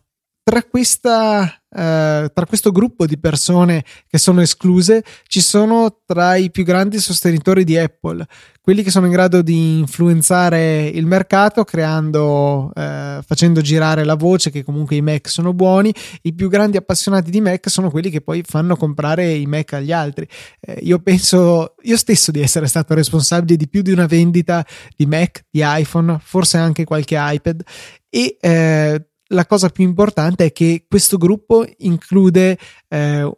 Tra, questa, eh, tra questo gruppo di persone che sono escluse ci sono tra i più grandi sostenitori di Apple, quelli che sono in grado di influenzare il mercato creando, eh, facendo girare la voce che comunque i Mac sono buoni, i più grandi appassionati di Mac sono quelli che poi fanno comprare i Mac agli altri. Eh, io penso io stesso di essere stato responsabile di più di una vendita di Mac, di iPhone, forse anche qualche iPad e eh, la cosa più importante è che questo gruppo include eh,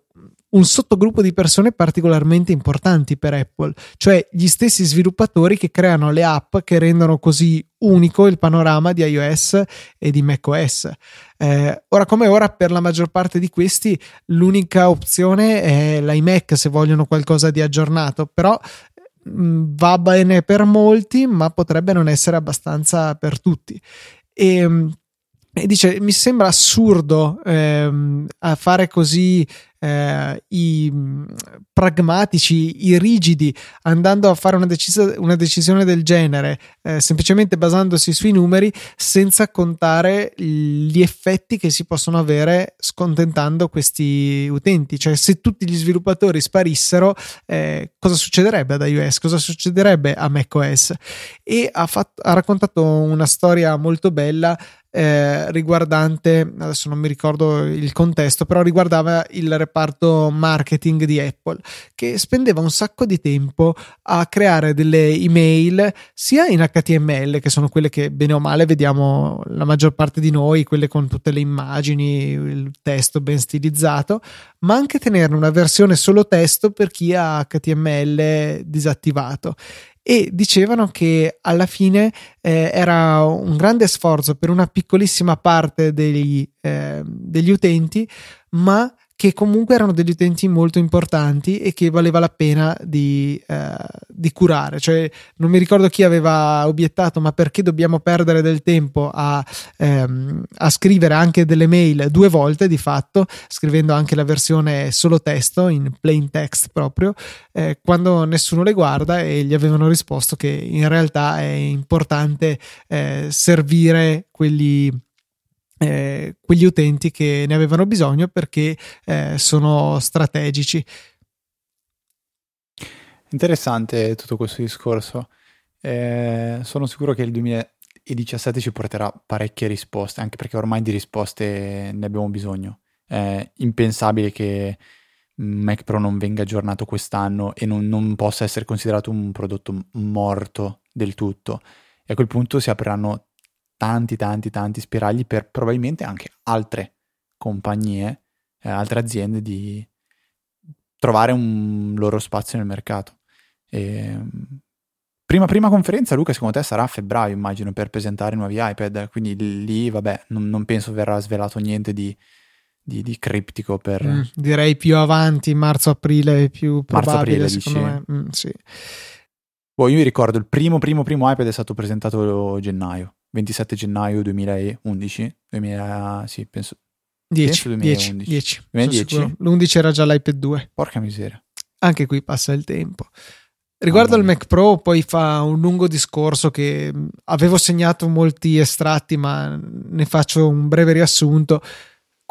un sottogruppo di persone particolarmente importanti per Apple, cioè gli stessi sviluppatori che creano le app che rendono così unico il panorama di iOS e di macOS. Eh, ora come ora, per la maggior parte di questi, l'unica opzione è l'iMac se vogliono qualcosa di aggiornato, però mm, va bene per molti, ma potrebbe non essere abbastanza per tutti. E mm, e dice: Mi sembra assurdo ehm, a fare così eh, i pragmatici, i rigidi, andando a fare una, decis- una decisione del genere, eh, semplicemente basandosi sui numeri, senza contare gli effetti che si possono avere scontentando questi utenti. Cioè, se tutti gli sviluppatori sparissero, eh, cosa succederebbe ad iOS? Cosa succederebbe a macOS? E ha, fatto, ha raccontato una storia molto bella eh, riguardante, adesso non mi ricordo il contesto, però riguardava il reparto marketing di Apple che spendeva un sacco di tempo a creare delle email sia in HTML, che sono quelle che bene o male vediamo la maggior parte di noi, quelle con tutte le immagini, il testo ben stilizzato, ma anche tenerne una versione solo testo per chi ha HTML disattivato. E dicevano che alla fine eh, era un grande sforzo per una piccolissima parte degli, eh, degli utenti, ma che comunque erano degli utenti molto importanti e che valeva la pena di, eh, di, curare. Cioè, non mi ricordo chi aveva obiettato, ma perché dobbiamo perdere del tempo a, ehm, a scrivere anche delle mail due volte di fatto, scrivendo anche la versione solo testo, in plain text proprio, eh, quando nessuno le guarda e gli avevano risposto che in realtà è importante eh, servire quelli eh, quegli utenti che ne avevano bisogno perché eh, sono strategici. Interessante tutto questo discorso. Eh, sono sicuro che il 2017 ci porterà parecchie risposte, anche perché ormai di risposte ne abbiamo bisogno. È impensabile che Mac Pro non venga aggiornato quest'anno e non, non possa essere considerato un prodotto morto del tutto. E a quel punto si apriranno tanti, tanti, tanti spiragli per probabilmente anche altre compagnie, eh, altre aziende di trovare un loro spazio nel mercato. E, prima, prima conferenza, Luca, secondo te sarà a febbraio, immagino, per presentare i nuovi iPad, quindi lì, vabbè, non, non penso verrà svelato niente di, di, di criptico per... Mm, direi più avanti, marzo-aprile, più probabile, marzo-aprile, secondo dici? me. Mm, sì. Boh, io mi ricordo, il primo, primo, primo iPad è stato presentato gennaio 27 gennaio 2011, 2000, sì, penso 10, 2011. 10, 10, 2010. L'11 era già l'iPad 2. Porca miseria. Anche qui passa il tempo. Riguardo al Mac Pro, poi fa un lungo discorso che avevo segnato molti estratti, ma ne faccio un breve riassunto.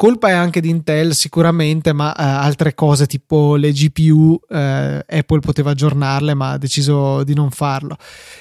Colpa è anche di Intel sicuramente, ma eh, altre cose tipo le GPU eh, Apple poteva aggiornarle, ma ha deciso di non farlo.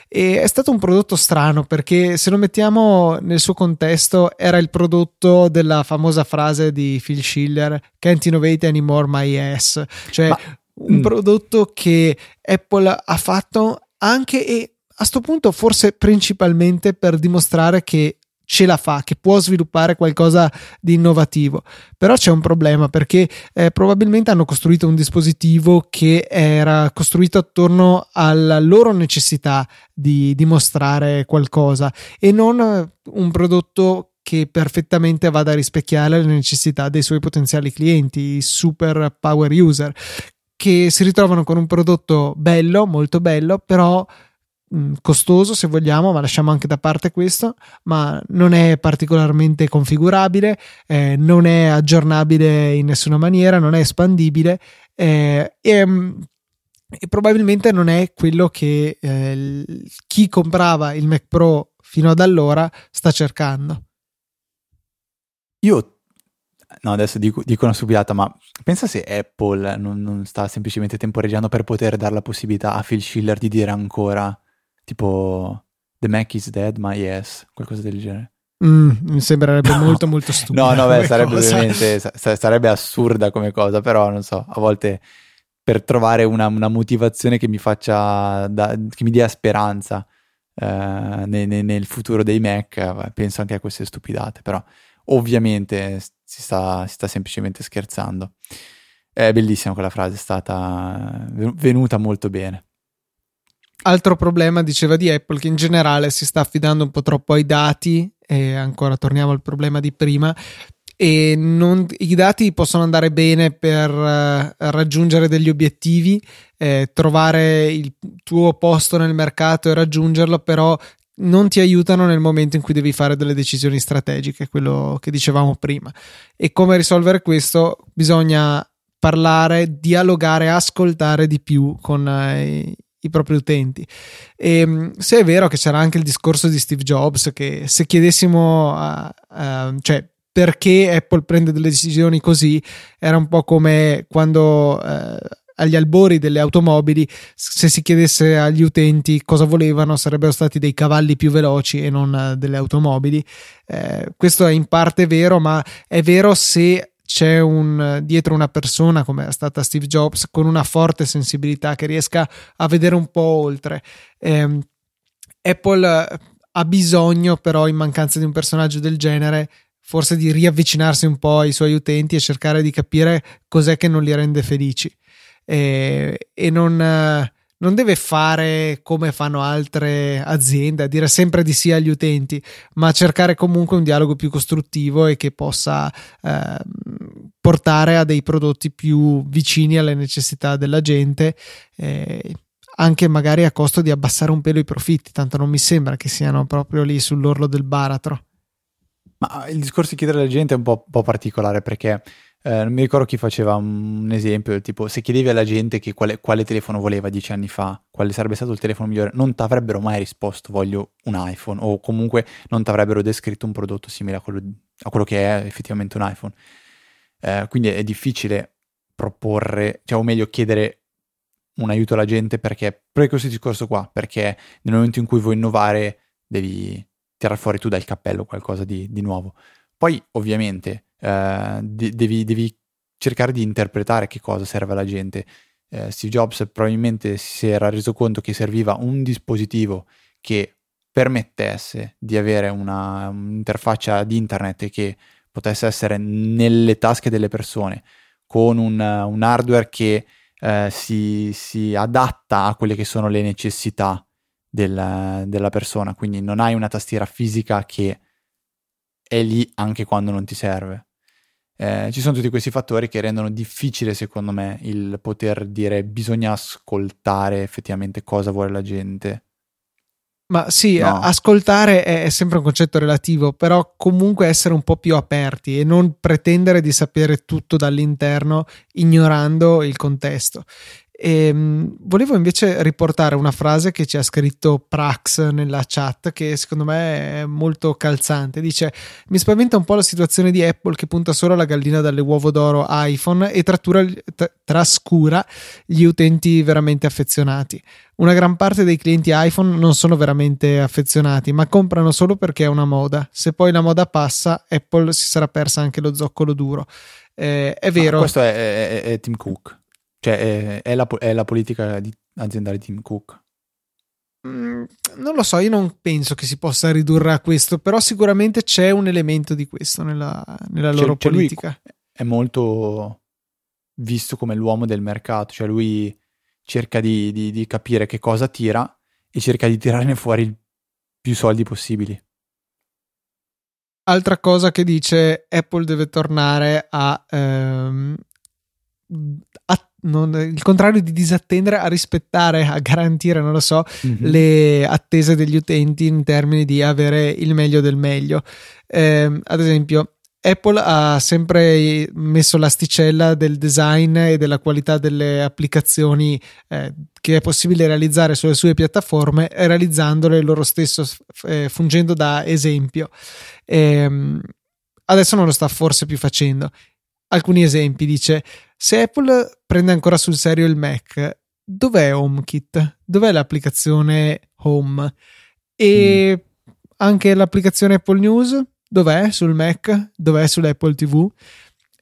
E è stato un prodotto strano perché se lo mettiamo nel suo contesto era il prodotto della famosa frase di Phil Schiller Can't innovate anymore my ass, cioè ma, un mm. prodotto che Apple ha fatto anche e a questo punto forse principalmente per dimostrare che ce la fa, che può sviluppare qualcosa di innovativo. Però c'è un problema perché eh, probabilmente hanno costruito un dispositivo che era costruito attorno alla loro necessità di dimostrare qualcosa e non un prodotto che perfettamente vada a rispecchiare le necessità dei suoi potenziali clienti, i super power user, che si ritrovano con un prodotto bello, molto bello, però costoso se vogliamo, ma lasciamo anche da parte questo, ma non è particolarmente configurabile, eh, non è aggiornabile in nessuna maniera, non è espandibile eh, e, mm, e, probabilmente non è quello che eh, chi comprava il Mac Pro fino ad allora sta cercando. Io No, adesso dico, dico, una subidata, ma pensa se Apple non, non, sta semplicemente temporeggiando per poter dare la possibilità a Phil Schiller di dire ancora tipo The Mac is dead, ma yes, qualcosa del genere. Mm, mi sembrerebbe molto molto stupido. no, no, beh, sarebbe ovviamente sarebbe assurda come cosa, però non so, a volte per trovare una, una motivazione che mi faccia, da, che mi dia speranza eh, nel, nel, futuro dei Mac, penso anche a queste stupidate, però ovviamente si sta, si sta semplicemente scherzando. È bellissima quella frase, è stata venuta molto bene. Altro problema, diceva di Apple, che in generale si sta affidando un po' troppo ai dati, e ancora torniamo al problema di prima, e non, i dati possono andare bene per uh, raggiungere degli obiettivi, eh, trovare il tuo posto nel mercato e raggiungerlo, però non ti aiutano nel momento in cui devi fare delle decisioni strategiche, quello che dicevamo prima. E come risolvere questo? Bisogna parlare, dialogare, ascoltare di più con eh, i propri utenti. E ehm, se è vero che c'era anche il discorso di Steve Jobs, che se chiedessimo a, a cioè perché Apple prende delle decisioni così, era un po' come quando eh, agli albori delle automobili, se si chiedesse agli utenti cosa volevano, sarebbero stati dei cavalli più veloci e non uh, delle automobili. Eh, questo è in parte vero, ma è vero se c'è un, dietro una persona come è stata Steve Jobs con una forte sensibilità che riesca a vedere un po' oltre. Eh, Apple ha bisogno però in mancanza di un personaggio del genere forse di riavvicinarsi un po' ai suoi utenti e cercare di capire cos'è che non li rende felici e, e non, non, deve fare come fanno altre aziende, dire sempre di sì agli utenti, ma cercare comunque un dialogo più costruttivo e che possa eh, portare a dei prodotti più vicini alle necessità della gente. Eh, anche magari a costo di abbassare un pelo i profitti, tanto non mi sembra che siano proprio lì sull'orlo del baratro. Ma il discorso di chiedere alla gente è un po', un po particolare perché eh, non mi ricordo chi faceva un esempio, tipo se chiedevi alla gente quale, quale, telefono voleva dieci anni fa, quale sarebbe stato il telefono migliore, non ti avrebbero mai risposto voglio un iPhone o comunque non ti avrebbero descritto un prodotto simile a quello, a quello che è effettivamente un iPhone. Eh, quindi è difficile proporre, cioè, o meglio chiedere un aiuto alla gente perché, per questo discorso qua, perché nel momento in cui vuoi innovare devi tirare fuori tu dal cappello qualcosa di, di nuovo. Poi ovviamente eh, de- devi, devi, cercare di interpretare che cosa serve alla gente. Eh, Steve Jobs probabilmente si era reso conto che serviva un dispositivo che permettesse di avere una, un'interfaccia di internet che potesse essere nelle tasche delle persone con un, un hardware che eh, si, si, adatta a quelle che sono le necessità del, della persona. Quindi non hai una tastiera fisica che è lì anche quando non ti serve. Eh, ci sono tutti questi fattori che rendono difficile, secondo me, il poter dire bisogna ascoltare effettivamente cosa vuole la gente. Ma sì, no. ascoltare è sempre un concetto relativo, però comunque essere un po' più aperti e non pretendere di sapere tutto dall'interno ignorando il contesto. E, ehm, volevo invece riportare una frase che ci ha scritto Prax nella chat che secondo me è molto calzante. Dice: Mi spaventa un po' la situazione di Apple che punta solo alla gallina dalle uova d'oro iPhone e trattura, t- trascura gli utenti veramente affezionati. Una gran parte dei clienti iPhone non sono veramente affezionati, ma comprano solo perché è una moda. Se poi la moda passa, Apple si sarà persa anche lo zoccolo duro. Eh, è vero. Ma questo è, è, è Tim Cook. Cioè, è, è, la, è la, politica di, aziendale di Tim Cook. Mm, non lo so, io non penso che si possa ridurre a questo, però sicuramente c'è un elemento di questo nella, nella loro cioè, politica. è molto visto come l'uomo del mercato, cioè lui cerca di, di, di capire che cosa tira e cerca di tirarne fuori più soldi possibili. Altra cosa che dice Apple deve tornare a, ehm, a non, il contrario di disattendere, a rispettare, a garantire, non lo so, mm-hmm. le attese degli utenti in termini di avere il meglio del meglio. Eh, ad esempio, Apple ha sempre messo l'asticella del design e della qualità delle applicazioni eh, che è possibile realizzare sulle sue piattaforme, realizzandole loro stesso, eh, fungendo da esempio. Eh, adesso non lo sta forse più facendo. Alcuni esempi dice se Apple prende ancora sul serio il Mac, dov'è HomeKit? Dov'è l'applicazione Home? E mm. anche l'applicazione Apple News? Dov'è sul Mac? Dov'è sull'Apple TV?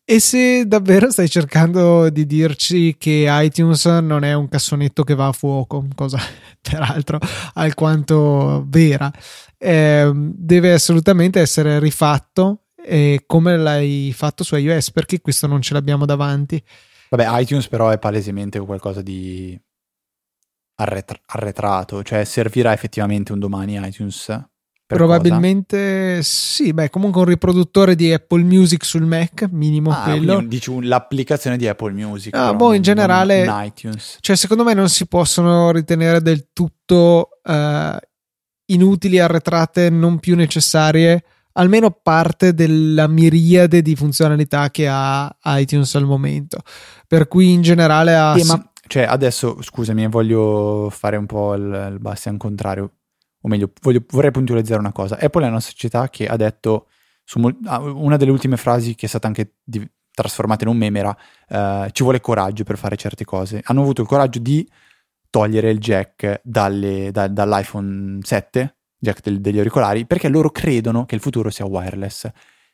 E se davvero stai cercando di dirci che iTunes non è un cassonetto che va a fuoco, cosa peraltro alquanto vera, eh, deve assolutamente essere rifatto e come l'hai fatto su iOS perché questo non ce l'abbiamo davanti Vabbè, iTunes però è palesemente qualcosa di arretra- arretrato, cioè servirà effettivamente un domani iTunes? Probabilmente cosa? sì, beh, comunque un riproduttore di Apple Music sul Mac, minimo ah, quello. Dici un, l'applicazione di Apple Music. Ah, boh, in generale, iTunes. Cioè, secondo me non si possono ritenere del tutto uh, inutili, arretrate, non più necessarie, almeno parte della miriade di funzionalità che ha iTunes al momento. Per cui in generale ha... Eh, ma, cioè, adesso, scusami, voglio fare un po' il, il bastian contrario o meglio, voglio, vorrei puntualizzare una cosa. Apple è una società che ha detto, su, una delle ultime frasi che è stata anche di, trasformata in un meme era uh, ci vuole coraggio per fare certe cose. Hanno avuto il coraggio di togliere il jack dalle, da, dall'iPhone 7, jack del, degli auricolari, perché loro credono che il futuro sia wireless.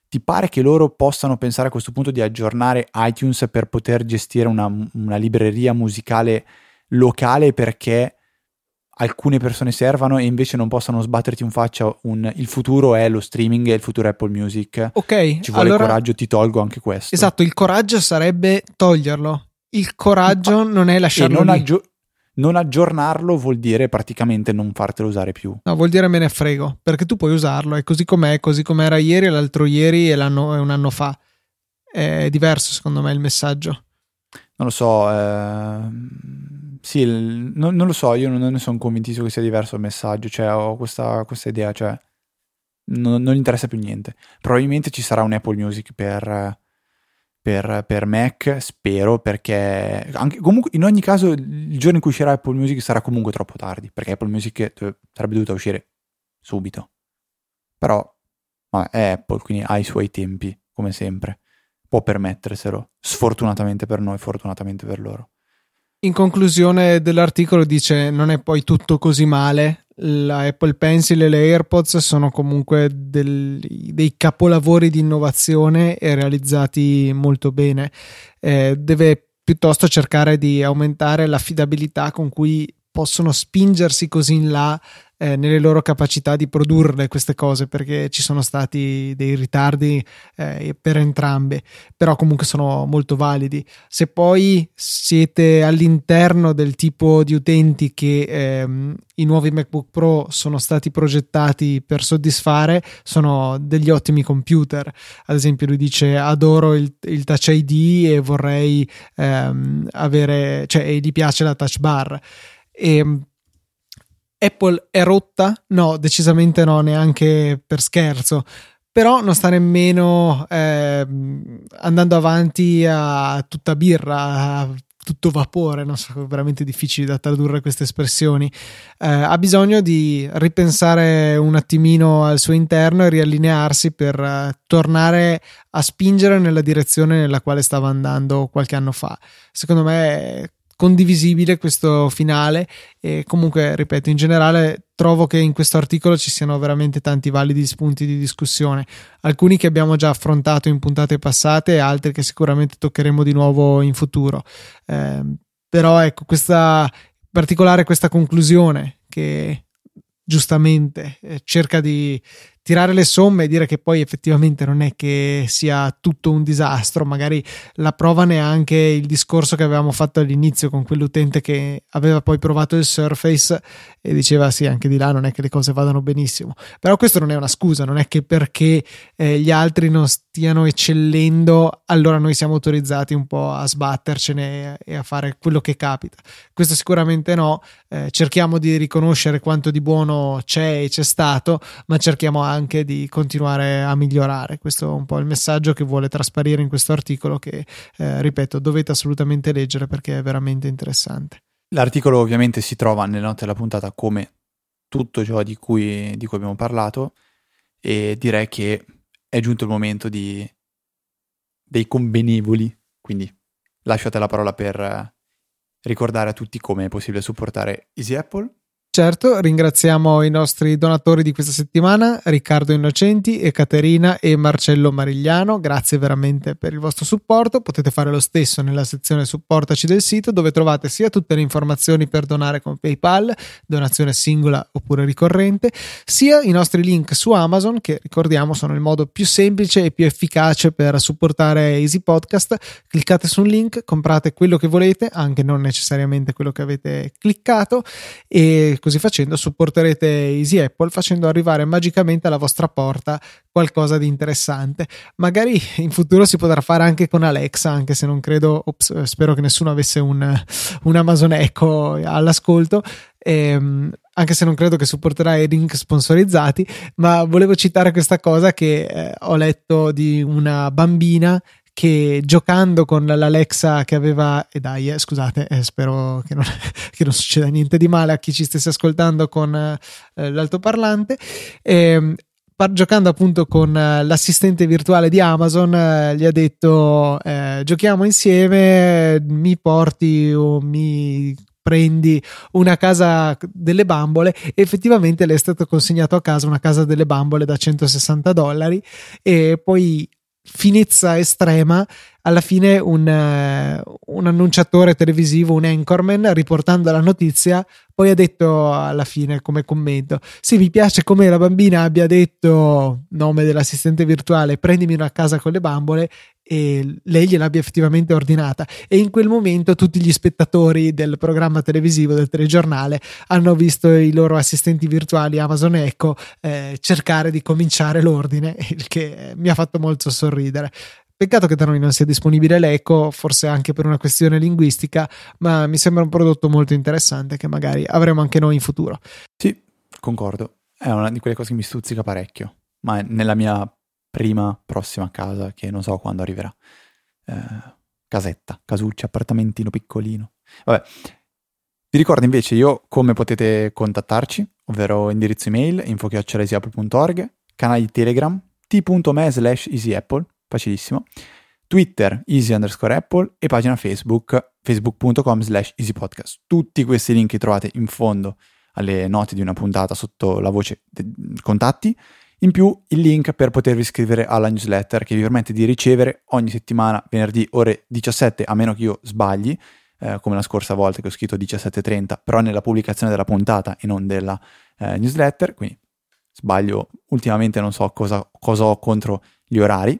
Ti pare che loro possano pensare a questo punto di aggiornare iTunes per poter gestire una, una libreria musicale locale perché alcune persone servano e invece non possano sbatterti in faccia un, il futuro è lo streaming e il futuro è Apple Music. Ok. Ci vuole allora, coraggio, ti tolgo anche questo. Esatto, il coraggio sarebbe toglierlo. Il coraggio Ma, non è lasciarlo non, aggio- non, aggiornarlo vuol dire praticamente non fartelo usare più. No, vuol dire me ne frego, perché tu puoi usarlo, è così com'è, così come era ieri, l'altro ieri e, l'anno, e un anno fa. È diverso secondo me il messaggio. Non lo so, eh sì, il, non, non, lo so, io non, non, ne sono convintissimo che sia diverso il messaggio, cioè ho questa, questa idea, cioè non, non interessa più niente. Probabilmente ci sarà un Apple Music per, per, per Mac, spero, perché anche, comunque in ogni caso il giorno in cui uscirà Apple Music sarà comunque troppo tardi, perché Apple Music sarebbe dovuta uscire subito. Però vabbè, è Apple, quindi ha i suoi tempi, come sempre. Può permetterselo, sfortunatamente per noi, fortunatamente per loro. In conclusione dell'articolo dice non è poi tutto così male, la Apple Pencil e le AirPods sono comunque del, dei capolavori di innovazione e realizzati molto bene. Eh, deve piuttosto cercare di aumentare l'affidabilità con cui possono spingersi così in là eh, nelle loro capacità di produrre queste cose perché ci sono stati dei ritardi eh, per entrambe però comunque sono molto validi. Se poi siete all'interno del tipo di utenti che ehm, i nuovi MacBook Pro sono stati progettati per soddisfare sono degli ottimi computer. Ad esempio lui dice adoro il, il touch ID e vorrei ehm, avere cioè gli piace la touch bar. E Apple è rotta? No, decisamente no, neanche per scherzo. Però non sta nemmeno eh, andando avanti a tutta birra, a tutto vapore, non so, veramente difficile da tradurre queste espressioni. Eh, ha bisogno di ripensare un attimino al suo interno e riallinearsi per eh, tornare a spingere nella direzione nella quale stava andando qualche anno fa. Secondo me condivisibile questo finale. E comunque ripeto in generale trovo che in questo articolo ci siano veramente tanti validi spunti di discussione. Alcuni che abbiamo già affrontato in puntate passate e altri che sicuramente toccheremo di nuovo in futuro. Eh, però ecco questa particolare questa conclusione che giustamente eh, cerca di tirare le somme e dire che poi effettivamente non è che sia tutto un disastro, magari la prova neanche il discorso che avevamo fatto all'inizio con quell'utente che aveva poi provato il Surface e diceva sì, anche di là non è che le cose vadano benissimo, però questo non è una scusa, non è che perché eh, gli altri non stiano eccellendo allora noi siamo autorizzati un po' a sbattercene e a fare quello che capita. Questo sicuramente no, eh, cerchiamo di riconoscere quanto di buono c'è e c'è stato, ma cerchiamo anche anche di continuare a migliorare. Questo è un po' il messaggio che vuole trasparire in questo articolo che, eh, ripeto, dovete assolutamente leggere perché è veramente interessante. L'articolo ovviamente si trova nelle note della puntata come tutto ciò di cui, di cui abbiamo parlato e direi che è giunto il momento di, dei convenevoli, quindi lascio a te la parola per ricordare a tutti come è possibile supportare Easy Apple Certo, ringraziamo i nostri donatori di questa settimana, Riccardo Innocenti, Caterina e Marcello Marigliano. Grazie veramente per il vostro supporto. Potete fare lo stesso nella sezione supportaci del sito dove trovate sia tutte le informazioni per donare con PayPal, donazione singola oppure ricorrente, sia i nostri link su Amazon che ricordiamo sono il modo più semplice e più efficace per supportare Easy Podcast. Cliccate su un link, comprate quello che volete, anche non necessariamente quello che avete cliccato e così facendo supporterete Easy Apple facendo arrivare magicamente alla vostra porta qualcosa di interessante. Magari in futuro si potrà fare anche con Alexa, anche se non credo, ops, spero che nessuno avesse un, un Amazon Echo all'ascolto. Ehm, anche se non credo che supporterà i link sponsorizzati, ma volevo citare questa cosa che eh, ho letto di una bambina che giocando con l'Alexa che aveva, e dai, eh, scusate, eh, spero che non, che non, succeda niente di male a chi ci stesse ascoltando con eh, l'altoparlante. Eh, giocando appunto con eh, l'assistente virtuale di Amazon, eh, gli ha detto: Giochiamo insieme, mi porti o mi prendi una casa delle bambole e effettivamente le è stato consegnato a casa una casa delle bambole da 160 dollari e poi finezza estrema, alla fine un, uh, un, annunciatore televisivo, un anchorman, riportando la notizia, poi ha detto alla fine come commento: Sì, mi piace come la bambina abbia detto nome dell'assistente virtuale, prendimi una casa con le bambole e lei gliel'abbia effettivamente ordinata e in quel momento tutti gli spettatori del programma televisivo del telegiornale hanno visto i loro assistenti virtuali Amazon Echo eh, cercare di cominciare l'ordine il che mi ha fatto molto sorridere Peccato che da noi non sia disponibile l'Echo, forse anche per una questione linguistica, ma mi sembra un prodotto molto interessante che magari avremo anche noi in futuro. Sì, concordo. È una di quelle cose che mi stuzzica parecchio, ma nella mia prima prossima casa che non so quando arriverà. Eh, casetta, casuccia, appartamentino piccolino. Vabbè. Vi ricordo invece io come potete contattarci, ovvero indirizzo email info.chiacciolesiapple.org, canale di Telegram t.me slash easyapple, facilissimo, Twitter easy underscore apple e pagina Facebook facebook.com slash easypodcast. Tutti questi link li trovate in fondo alle note di una puntata sotto la voce contatti in più il link per potervi iscrivere alla newsletter che vi permette di ricevere ogni settimana venerdì ore 17, a meno che io sbagli, eh, come la scorsa volta che ho scritto 17.30, però nella pubblicazione della puntata e non della eh, newsletter, quindi sbaglio ultimamente non so cosa, cosa ho contro gli orari.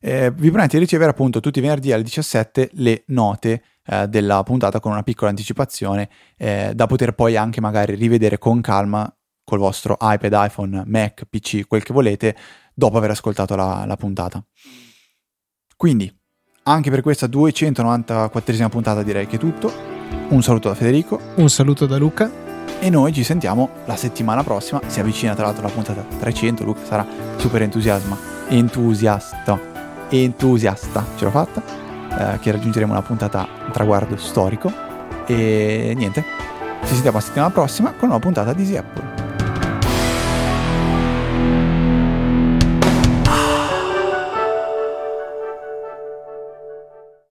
Eh, vi permette di ricevere appunto tutti i venerdì alle 17 le note eh, della puntata con una piccola anticipazione eh, da poter poi anche magari rivedere con calma col vostro iPad, iPhone, Mac, PC, quel che volete, dopo aver ascoltato la, la puntata. Quindi, anche per questa 294esima puntata direi che è tutto. Un saluto da Federico. Un saluto da Luca. E noi ci sentiamo la settimana prossima. Si avvicina tra l'altro la puntata 300. Luca sarà super entusiasma. Entusiasta. Entusiasta. Ce l'ho fatta. Eh, che raggiungeremo una puntata, un traguardo storico. E niente. Ci sentiamo la settimana prossima con una puntata di Easy Apple.